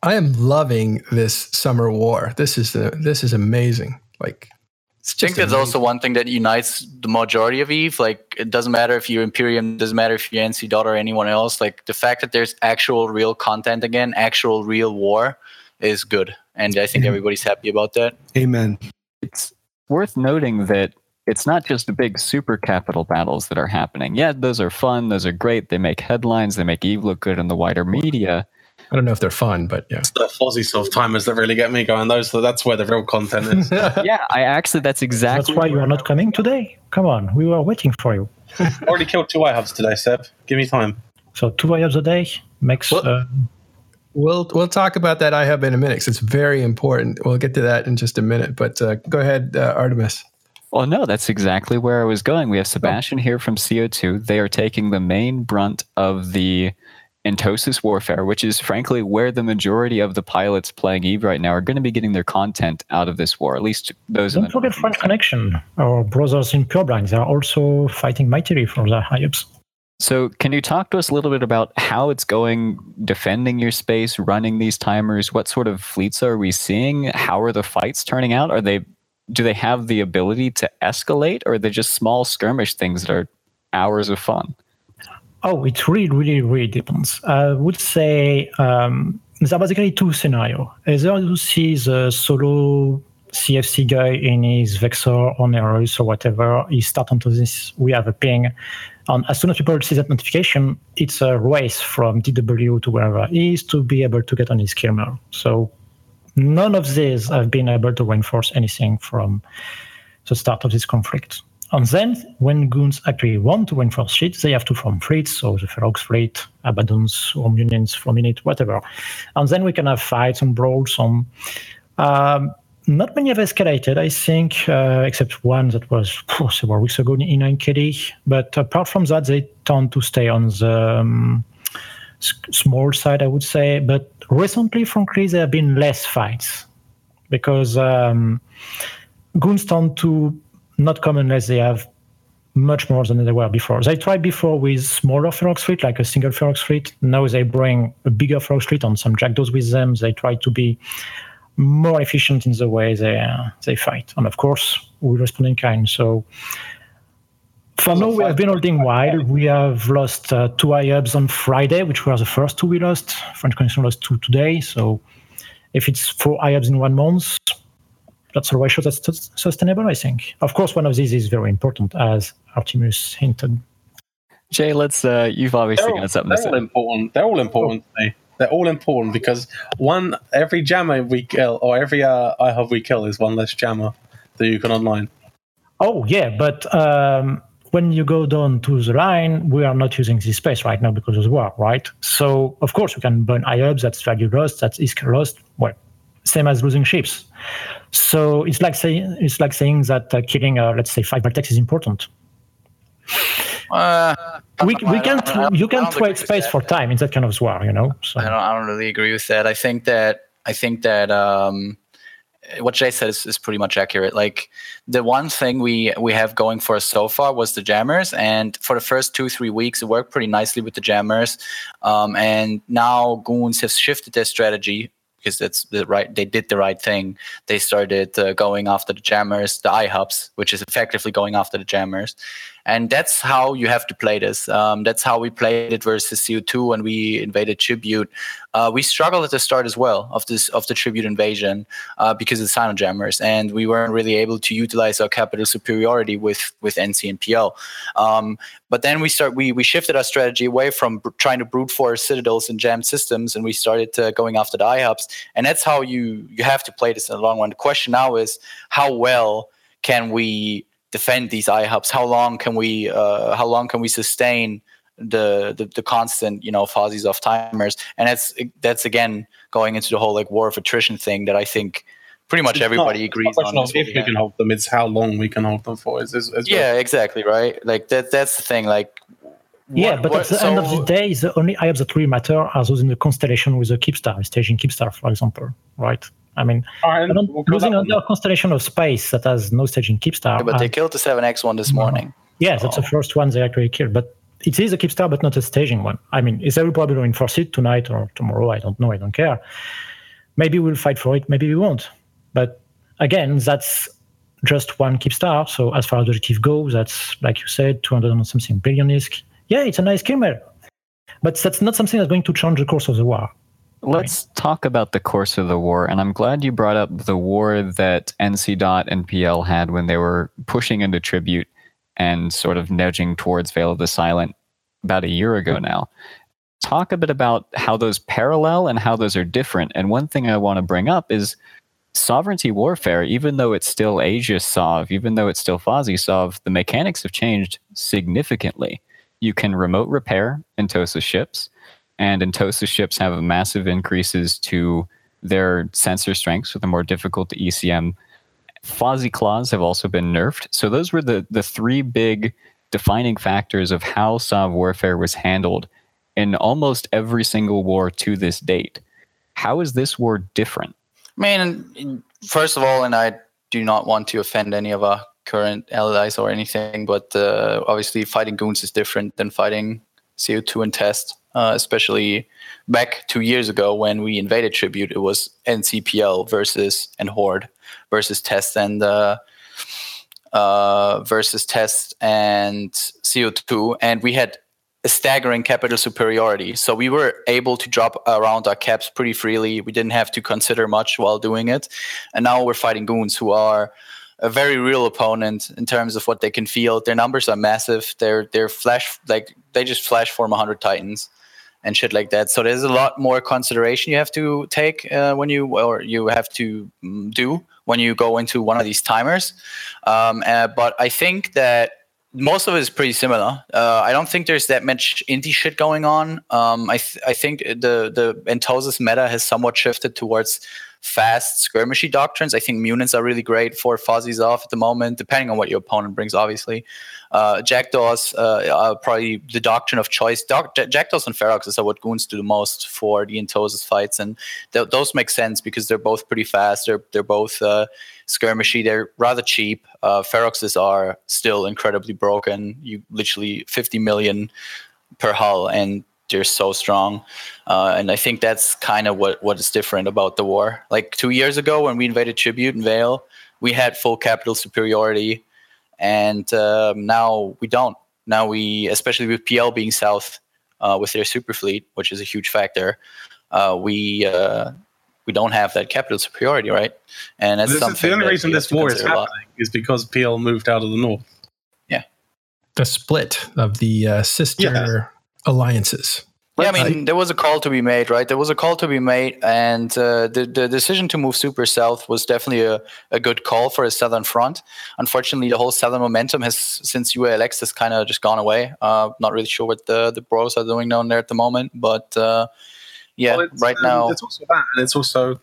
Am, I am loving this summer war. This is uh, this is amazing. Like, I think that's amazing. also one thing that unites the majority of Eve. Like, it doesn't matter if you're Imperium, doesn't matter if you're NC Dot or anyone else. Like, the fact that there's actual real content again, actual real war, is good, and I think everybody's happy about that. Amen. it's worth noting that it's not just the big super capital battles that are happening. Yeah, those are fun. Those are great. They make headlines. They make Eve look good in the wider media. I don't know if they're fun, but yeah. It's the fuzzy sort of timers that really get me going. Those that's where the real content is. Yeah, I actually that's exactly. That's why you are not coming today. Come on, we were waiting for you. Already killed two hubs today, Seb. Give me time. So two hours a day makes What? uh, We'll we'll talk about that iHub in a minute 'cause it's very important. We'll get to that in just a minute. But uh, go ahead, uh, Artemis. Well, no, that's exactly where I was going. We have Sebastian here from CO2. They are taking the main brunt of the Entosis warfare, which is frankly where the majority of the pilots playing Eve right now are going to be getting their content out of this war. At least those. in don't the forget French Connection, our brothers in Pure Blind. They are also fighting mightily for the iHubs. So, can you talk to us a little bit about how it's going defending your space, running these timers? What sort of fleets are we seeing? How are the fights turning out? Are they do they have the ability to escalate or are they just small skirmish things that are hours of fun? Oh, it really, really, really depends. I would say um, there are basically two scenarios. Either you see the solo CFC guy in his Vexor on Eros or whatever, he start onto this, we have a ping. And as soon as people see that notification, it's a race from DW to wherever he is to be able to get on his kill mail. So none of these have been able to reinforce anything from the start of this conflict. And then, when goons actually want to reinforce shit, they have to form fleets, so the Ferox fleet, Abaddon's, or Unions, unit, whatever. And then we can have fights and brawls. On, um, not many have escalated, I think, uh, except one that was phew, several weeks ago in NKD. But apart from that, they tend to stay on the um, s- small side, I would say. But recently, frankly, there have been less fights because um, goons tend to not come unless they have much more than they were before. They tried before with smaller Ferox fleet, like a single Ferox fleet. Now they bring a bigger Ferox fleet on some jackdaws with them. They try to be more efficient in the way they uh, they fight. And of course, we respond in kind. So for now, we have been holding wide. We have lost uh, two iHubs on Friday, which were the first two we lost. French Connection lost two today. So if it's four iHubs in one month, that's a ratio that's sus- sustainable, I think. Of course, one of these is very important, as Artemis hinted. Jay, let's. Uh, you've obviously They're all, got something to they're all important. They're all important to me. They're all important because one every jammer we kill or every uh, iHub we kill is one less jammer that you can online. Oh, yeah, but um, when you go down to the line, we are not using this space right now because of the war, right? So, of course, you can burn iHubs, that's value lost, that's ISK lost. Well, same as losing ships. So it's like saying it's like saying that uh, killing, uh, let's say, five Baltecs is important. Uh, We, we can't don't- I don't- you can trade space for time in that kind of war, you know. So I don't. I don't really agree with that. I think that. I think that. Um, what Jay said is, is pretty much accurate. Like the one thing we we have going for us so far was the jammers, and for the first two three weeks it worked pretty nicely with the jammers. Um, and now goons have shifted their strategy because that's the right. They did the right thing. They started uh, going after the jammers, the iHubs, which is effectively going after the jammers. And that's how you have to play this. Um, that's how we played it versus CO2 when we invaded Tribute. Uh, we struggled at the start as well of this of the Tribute invasion uh, because of the cyno jammers, and we weren't really able to utilize our capital superiority with with NC and PL. Um, but then we start we we shifted our strategy away from br- trying to brute force citadels and jam systems, and we started uh, going after the iHubs, and that's how you you have to play this in the long run. The question now is how well can we defend these iHubs? How long can we uh, how long can we sustain the, the the constant you know fuzzies of timers? And that's that's again going into the whole like war of attrition thing that I think pretty much It's everybody it's agrees not on. question is of what if we we can hold them, it's how long we can hold them for. Is, is, is Yeah, exactly right. Like that that's the thing. Like yeah, what- but what- at the end of the day, the only iHubs that really matter are those in the constellation with the Keepstar, a staging Keepstar, for example, right? I mean, I don't, we'll losing that one. another constellation of space that has no staging Keepstar. Yeah, but they and- killed the 7X one this No. morning. Yeah, that's the first one they actually killed. But it is a Keepstar, but not a staging one. I mean, is they will probably reinforce it tonight or tomorrow. I don't know. I don't care. Maybe we'll fight for it. Maybe we won't. But again, that's just one Keepstar. So as far as objective goes, that's like you said, 200 and something billion ISK. Yeah, it's a nice kill mail. But that's not something that's going to change the course of the war. Let's talk about the course of the war. And I'm glad you brought up the war that NC Dot and PL had when they were pushing into tribute and sort of nudging towards Vale of the Silent about a year ago now. Talk a bit about how those parallel and how those are different. And one thing I want to bring up is sovereignty warfare, even though it's still Aegis Sov, even though it's still Fozzie Sov, the mechanics have changed significantly. You can remote repair Entosis ships and Entosis ships have massive increases to their sensor strengths with a more difficult ECM. Fozzy claws have also been nerfed. So those were the the three big defining factors of how Sov warfare was handled in almost every single war to this date. How is this war different? I mean, first of all, and I do not want to offend any of our current allies or anything, but uh, obviously fighting goons is different than fighting CO2 and test. Uh, especially back two years ago when we invaded Tribute, it was NCPL versus and Horde versus Test and uh, uh, versus Test and CO2, and we had a staggering capital superiority. So we were able to drop around our caps pretty freely. We didn't have to consider much while doing it. And now we're fighting goons who are a very real opponent in terms of what they can field. Their numbers are massive. They're they're flash like they just flash form 100 titans and shit like that. So there's a lot more consideration you have to take uh, when you or you have to mm, do when you go into one of these timers. Um, uh, but I think that most of it is pretty similar. Uh, I don't think there's that much indie shit going on. Um, I th- I think the the Entosis meta has somewhat shifted towards fast skirmishy doctrines. I think Munins are really great for fuzzies off at the moment, depending on what your opponent brings, obviously. Uh, Jackdaws uh, are probably the doctrine of choice. Doc- Jackdaws and Feroxes are what goons do the most for the Entosis fights, and th- those make sense because they're both pretty fast. They're they're both uh, skirmishy. They're rather cheap. Uh, Feroxes are still incredibly broken. You literally 50 million per hull, and they're so strong. Uh, and I think that's kind of what, what is different about the war. Like two years ago, when we invaded Tribute and Vale, we had full capital superiority, and um, now we don't. Now we, especially with PL being south uh, with their super fleet, which is a huge factor, uh, we uh, we don't have that capital superiority, right? And that's This is the only reason this war is consider a lot. happening is because PL moved out of the north. Yeah, the split of the uh, sister Yeah. alliances. Yeah, I mean, there was a call to be made, right? There was a call to be made, and uh, the the decision to move super south was definitely a, a good call for a southern front. Unfortunately, the whole southern momentum has since UALX has kind of just gone away. Uh, not really sure what the the bros are doing down there at the moment, but uh, yeah, Well, right um, now, it's also that, and it's also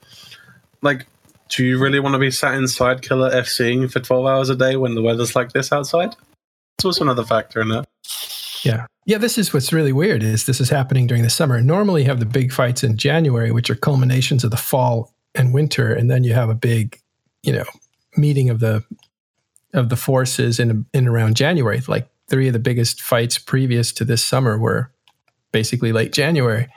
like, do you really want to be sat inside Killer FCing for 12 hours a day when the weather's like this outside? It's also another factor in it. Yeah. Yeah, this is what's really weird is this is happening during the summer. Normally you have the big fights in January, which are culminations of the fall and winter, and then you have a big, you know, meeting of the of the forces in in around January. Like three of the biggest fights previous to this summer were basically late January.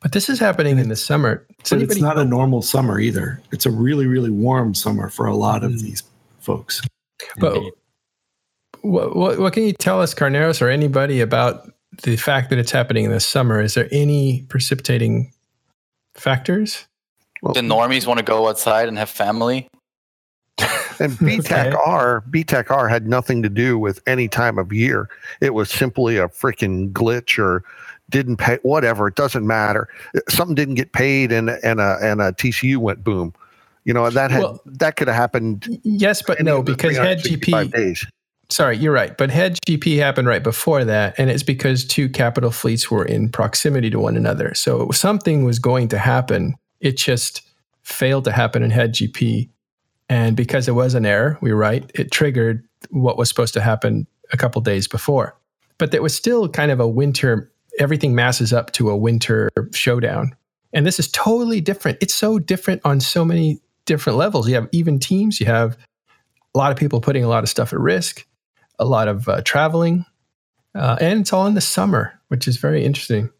But this is happening in the summer. Does But it's not a normal summer either. It's a really, really warm summer for a lot of Mm. these folks. But Indeed. What, what, what can you tell us, Carneros, or anybody about the fact that it's happening in the summer? Is there any precipitating factors? Well, The normies want to go outside and have family. And BTEC R, BTEC R had nothing to do with any time of year. It was simply a freaking glitch or didn't pay whatever. It doesn't matter. Something didn't get paid and and a and a TCU went boom. You know, and that had Well- that could have happened. Yes, but no, because HED-GP. days. Sorry, you're right. But Head GP happened right before that, and it's because two capital fleets were in proximity to one another. So something was going to happen. It just failed to happen in HED-GP, and because it was an error, we were right. It triggered what was supposed to happen a couple days before. But there was still kind of a winter. Everything masses up to a winter showdown, and this is totally different. It's so different on so many different levels. You have even teams. You have a lot of people putting a lot of stuff at risk, a lot of uh, traveling, uh, and it's all in the summer, which is very interesting.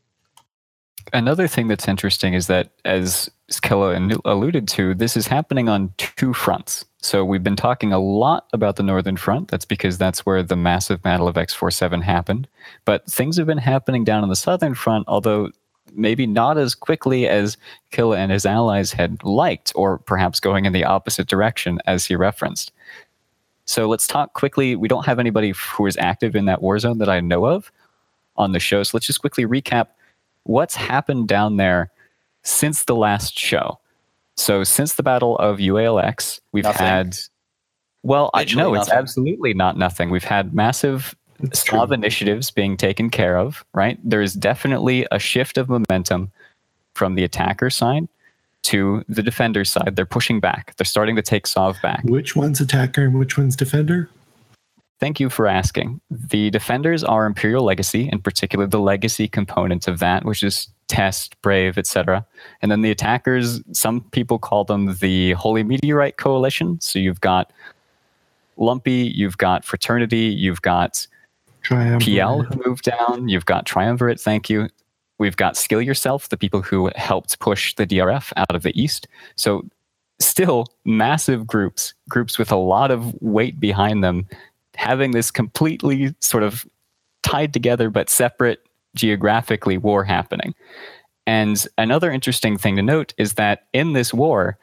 Another thing that's interesting is that, as Skella alluded to, this is happening on two fronts. So we've been talking a lot about the Northern Front. That's because that's where the massive Battle of X47 happened. But things have been happening down on the Southern Front, although maybe not as quickly as Killa and his allies had liked, or perhaps going in the opposite direction, as he referenced. So let's talk quickly. We don't have anybody who is active in that war zone that I know of on the show. So let's just quickly recap what's happened down there since the last show. So since the Battle of UALX, we've Nothing. had well, I no, it's absolutely not nothing. We've had massive Slav initiatives being taken care of, right? There is definitely a shift of momentum from the attacker side to the defender's side. They're pushing back. They're starting to take Sov back. Which one's attacker and which one's defender? Thank you for asking. The defenders are Imperial Legacy, in particular the legacy component of that, which is Test, Brave, etc. And then the attackers, some people call them the Holy Meteorite Coalition. So you've got Lumpy, you've got Fraternity, you've got. PL who moved down. You've got Triumvirate, thank you. We've got Skill Yourself, the people who helped push the DRF out of the East. So, still massive groups, groups with a lot of weight behind them, having this completely sort of tied together but separate geographically war happening. And another interesting thing to note is that in this war,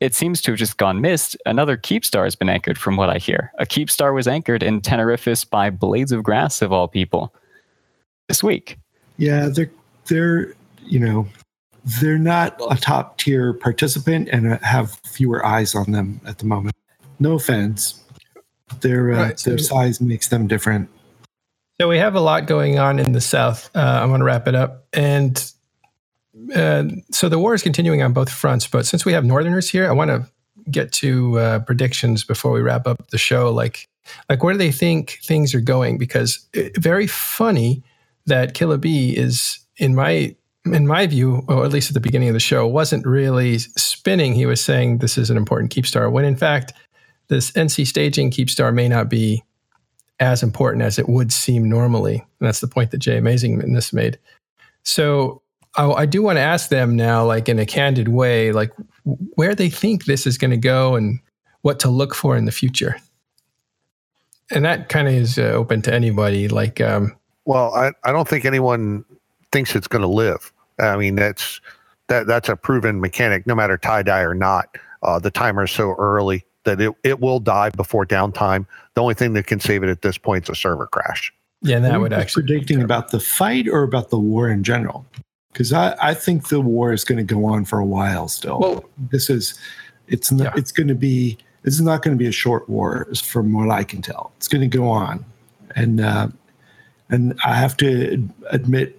it seems to have just gone missed. Another keep star has been anchored, from what I hear. A keep star was anchored in Tenerifis by Blades of Grass, of all people, this week. Yeah, they're they're you know they're not a top tier participant and uh, have fewer eyes on them at the moment. No offense, their uh, Right, so- their size makes them different. So we have a lot going on in the South. Uh, I'm going to wrap it up. And uh, so the war is continuing on both fronts. But since we have Northerners here, I want to get to uh, predictions before we wrap up the show. Like, like where do they think things are going? Because it, very funny that Killa B is in my in my view, or at least at the beginning of the show, wasn't really spinning. He was saying this is an important keep star, when in fact, this NC staging keep star may not be as important as it would seem normally. And that's the point that Jay Amazingness made. So I, I do want to ask them now, like in a candid way, like where they think this is going to go and what to look for in the future. And that kind of is uh, open to anybody. Like, um, Well, I, I don't think anyone thinks it's going to live. I mean, that's that that's a proven mechanic, no matter TiDi or not. Uh, the timer is so early that it, it will die before downtime. The only thing that can save it at this point is a server crash. yeah, that Are you would just actually predicting about the fight or about the war in general? Because I, I think the war is going to go on for a while still. Well- this is it's not, Yeah. it's going to be this is not going to be a short war, from what I can tell. It's going to go on, and uh, and I have to admit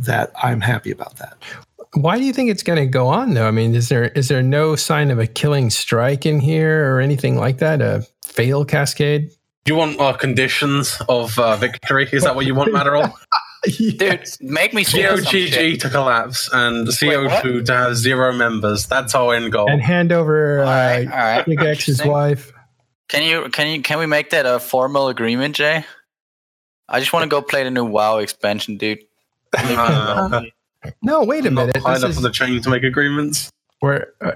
that I'm happy about that. why do you think it's going to go on though? I mean, is there is there no sign of a killing strike in here or anything like that? A fail cascade? You want uh, conditions of uh, victory? Is that what you want, Matterall? Dude, make me feel some shit. COGG to collapse and CO2 to have zero members. That's our end goal. and hand over uh, All right, all right. Big X's wife. Can you can you can we make that a formal agreement, Jay? I just want to go play the new WoW expansion, dude. Leave me alone. No, wait a I'm not minute. high This enough is- on the chain to make agreements. we're uh,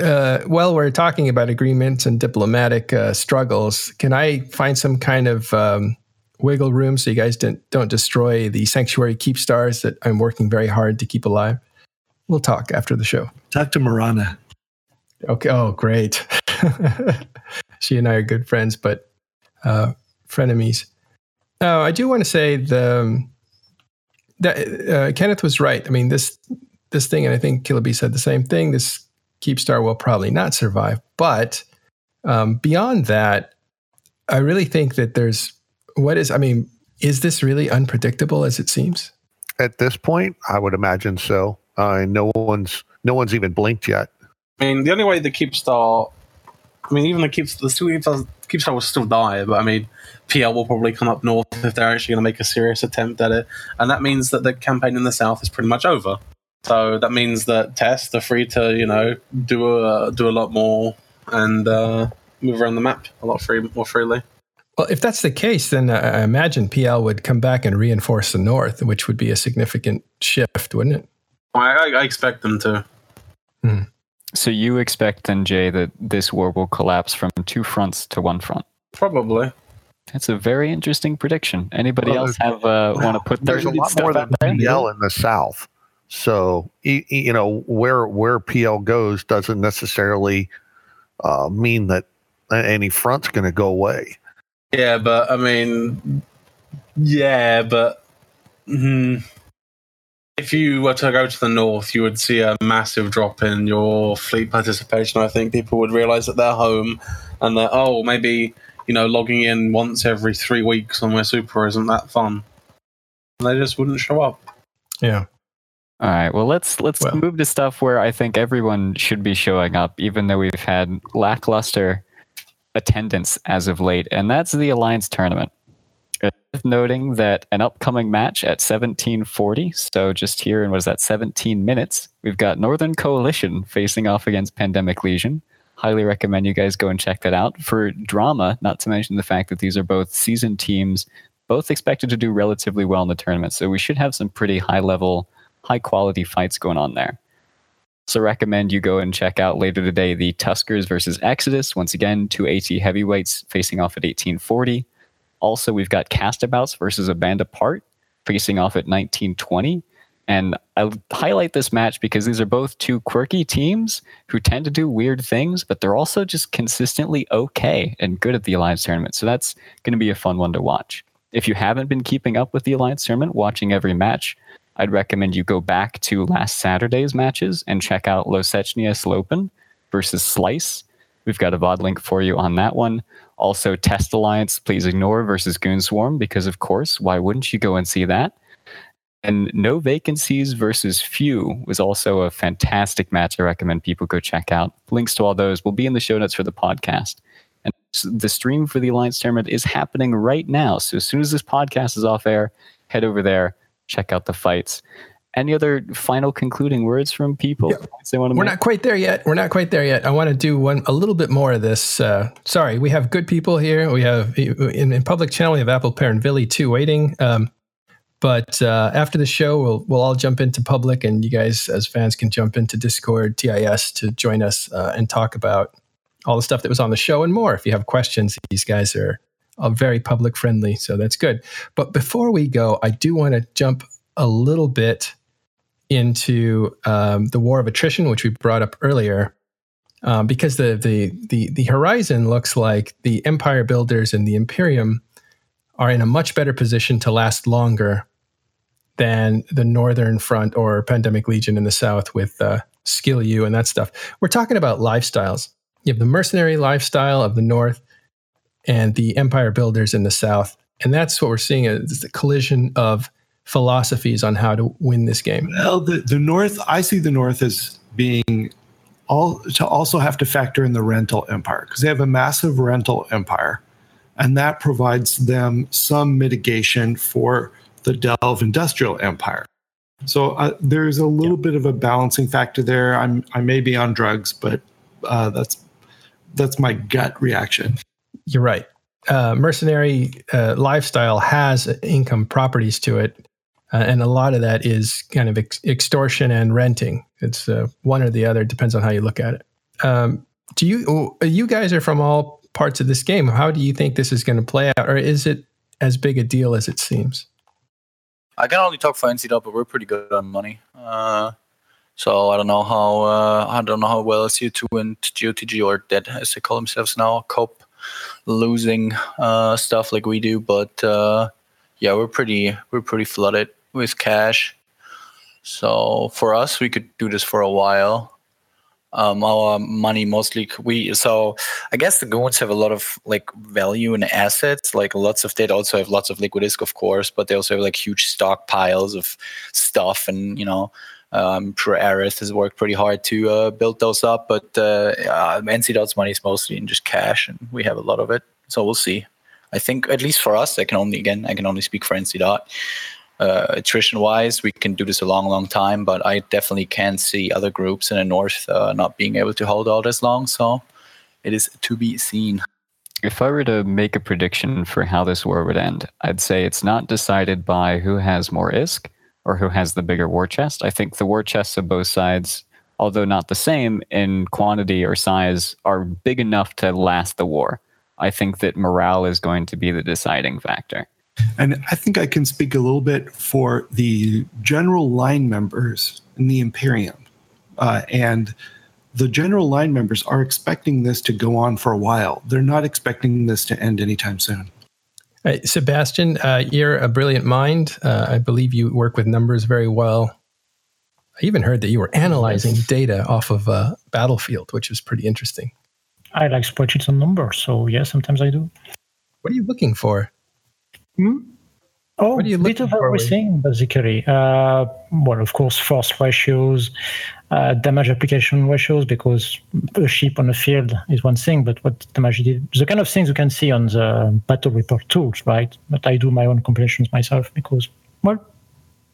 uh, well, we're talking about agreements and diplomatic uh, struggles. Can I find some kind of um, wiggle room so you guys don't don't destroy the sanctuary keep stars that I'm working very hard to keep alive? We'll talk after the show. Talk to Marana. Okay. Oh, great. she and I are good friends, but uh, frenemies. Oh, I do want to say the um, that uh, Kenneth was right. I mean this this thing, and I think Killa B said the same thing. This Keepstar will probably not survive, but um, beyond that, I really think that there's what is. I mean, is this really unpredictable as it seems? At this point, I would imagine so. Uh, no one's no one's even blinked yet. I mean, the only way the Keepstar, I mean, even the Keeps, the Keepstar, Keepstar will still die, but I mean, PL will probably come up north if they're actually going to make a serious attempt at it, and that means that the campaign in the south is pretty much over. So that means that tests are free to, you know, do a do a lot more and uh, move around the map a lot free more freely. Well, if that's the case, then uh, I imagine PL would come back and reinforce the north, which would be a significant shift, wouldn't it? I, I, I expect them to. So you expect then, Jay, that this war will collapse from two fronts to one front? Probably. That's a very interesting prediction. Anybody Well, else have uh, want to put their There's a lot stuff more than there? PL in the South. So y- y- you know where where PL goes doesn't necessarily uh, mean that any front's going to go away. Yeah, but I mean, yeah, but mm, if you were to go to the north, you would see a massive drop in your fleet participation. I think people would realize that they're home and that oh, maybe you know logging in once every three weeks on my super isn't that fun. And they just wouldn't show up. Yeah. All right. Well, let's let's Well- move to stuff where I think everyone should be showing up, even though we've had lackluster attendance as of late, and that's the Alliance tournament. It's worth noting that an upcoming match at 1740, so just here in what is that 17 minutes, we've got Northern Coalition facing off against Pandemic Legion. Highly recommend you guys go and check that out for drama. Not to mention the fact that these are both seasoned teams, both expected to do relatively well in the tournament. So we should have some pretty high level high quality fights going on there. So recommend you go and check out later today the Tuskers versus Exodus. Once again, two AT heavyweights facing off at 1840. Also, we've got Castabouts versus a band apart facing off at 1920. And I highlight this match because these are both two quirky teams who tend to do weird things, but they're also just consistently okay and good at the Alliance tournament. So that's going to be a fun one to watch. If you haven't been keeping up with the Alliance tournament, watching every match, I'd recommend you go back to last Saturday's matches and check out Losechnia Slopen versus Slice. We've got a VOD link for you on that one. Also, Test Alliance, please ignore versus Goon Swarm, because of course, why wouldn't you go and see that? And No Vacancies versus Few was also a fantastic match I recommend people go check out. Links to all those will be in the show notes for the podcast. And the stream for the Alliance tournament is happening right now. So as soon as this podcast is off air, head over there, check out the fights. Any other final concluding words from people? Yeah. They want to We're make? not quite there yet. We're not quite there yet. I want to do one a little bit more of this. Uh, sorry, we have good people here. We have in, in public channel. We have Apple Pear and Villy too waiting. Um, but uh, after the show, we'll we'll all jump into public, and you guys as fans can jump into Discord, TIS to join us uh, and talk about all the stuff that was on the show and more. If you have questions, these guys are very public friendly, so that's good. But before we go, I do want to jump a little bit into um, the war of attrition, which we brought up earlier, um, because the, the the the horizon looks like the empire builders and the Imperium are in a much better position to last longer than the Northern Front or Pandemic Legion in the South with uh, Skill U and that stuff. We're talking about lifestyles. You have the mercenary lifestyle of the North and the empire builders in the South, and that's what we're seeing is the collision of philosophies on how to win this game? Well, the, the North, I see the North as being all to also have to factor in the rental empire because they have a massive rental empire, and that provides them some mitigation for the Delve industrial empire. So uh, there's a little yeah. bit of a balancing factor there. I'm I may be on drugs, but uh, that's that's my gut reaction. You're right. Uh, mercenary uh, lifestyle has income properties to it, uh, and a lot of that is kind of ex- extortion and renting. It's uh, one or the other. It depends on how you look at it. Um, do you oh, you guys are from all parts of this game? How do you think this is going to play out, or is it as big a deal as it seems? I can only talk for NCDOT, but we're pretty good on money. Uh, so I don't know how uh, I don't know how well SU2 and GOTG or Dead as they call themselves now cope losing uh, stuff like we do, but uh, yeah, we're pretty we're pretty flooded with cash. So for us, we could do this for a while um, our money mostly we so i guess the goons have a lot of like value and assets like lots of they also have lots of liquid liquidisk of course but they also have like huge stockpiles of stuff and you know i'm sure Aryth has worked pretty hard to uh, build those up but uh, uh, NCDOT's money is mostly in just cash and we have a lot of it so we'll see. I think at least for us i can only again i can only speak for NCDOT uh, attrition wise, we can do this a long, long time. But I definitely can see other groups in the north uh, not being able to hold all this long. So it is to be seen. If I were to make a prediction for how this war would end, I'd say it's not decided by who has more ISK or who has the bigger war chest. I think the war chests of both sides, although not the same in quantity or size, are big enough to last the war. I think that morale is going to be the deciding factor. And I think I can speak a little bit for the general line members in the Imperium. Uh, and the general line members are expecting this to go on for a while. They're not expecting this to end anytime soon. Hey, Sebastian, uh, you're a brilliant mind. Uh, I believe you work with numbers very well. I even heard that you were analyzing data off of a Battlefield, which is pretty interesting. I like spreadsheets and numbers, so yeah, sometimes I do. What are you looking for? Hmm? Oh, a bit of everything, basically. Uh, well, of course, force ratios, uh, damage application ratios, because a ship on the field is one thing, but what damage it did, the kind of things you can see on the battle report tools, right? But I do my own compilations myself because, well,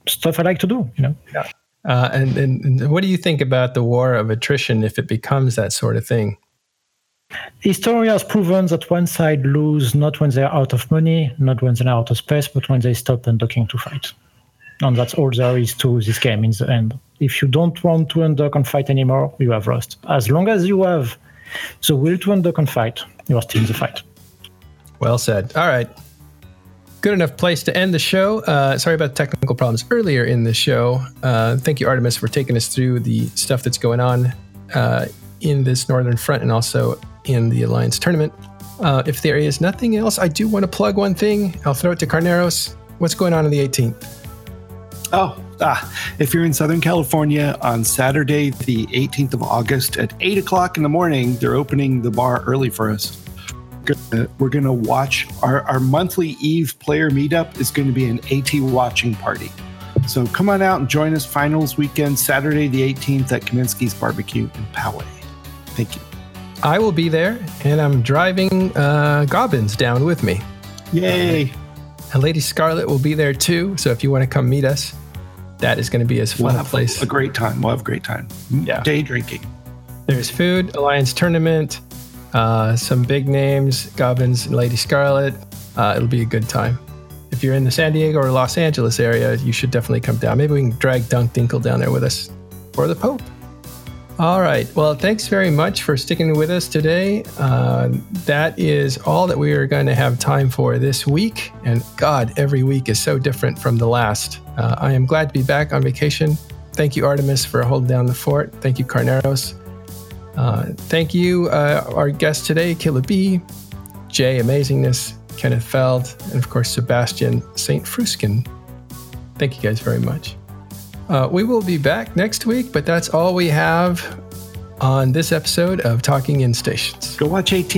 stuff I like to do, you know? Yeah. Uh, and, and, and what do you think about the war of attrition if it becomes that sort of thing? History has proven that one side lose not when they're out of money, not when they're out of space, but when they stop and undocking to fight. And that's all there is to this game in the end. If you don't want to undock and fight anymore, you have lost. As long as you have the will to undock and fight, you are still in the fight. Well said. All right. Good enough place to end the show. Uh, sorry about technical problems earlier in the show. Uh, thank you, Artemis, for taking us through the stuff that's going on uh, in this Northern Front and also in the Alliance tournament. Uh, if there is nothing else, I do want to plug one thing. I'll throw it to Carneros. What's going on on the 18th? Oh, ah, if you're in Southern California on Saturday, the 18th of August at 8 o'clock in the morning, they're opening the bar early for us. We're going to watch our, our monthly Eve player meetup is going to be an AT watching party. So come on out and join us finals weekend, Saturday the 18th at Kaminsky's Barbecue in Poway. Thank you. I will be there, and I'm driving uh, Gobbins down with me. Yay! And Lady Scarlet will be there too. So if you want to come meet us, that is going to be as fun we'll a place. A great time. We'll have a great time. Yeah. Day drinking. There's food, Alliance tournament, uh, some big names, Gobbins and Lady Scarlet. Uh, it'll be a good time. If you're in the San Diego or Los Angeles area, you should definitely come down. Maybe we can drag Dunk Dinkle down there with us or the Pope. All right. Well, thanks very much for sticking with us today. Uh, that is all that we are going to have time for this week. And God, every week is so different from the last. Uh, I am glad to be back on vacation. Thank you, Artemis, for holding down the fort. Thank you, Carneros. Uh, thank you, uh, our guest today, Killa B, Jay Amazingness, Kenneth Feld, and of course, Sebastian St. Fruskin. Thank you guys very much. Uh, we will be back next week, but that's all we have on this episode of Talking in Stations. Go watch AT.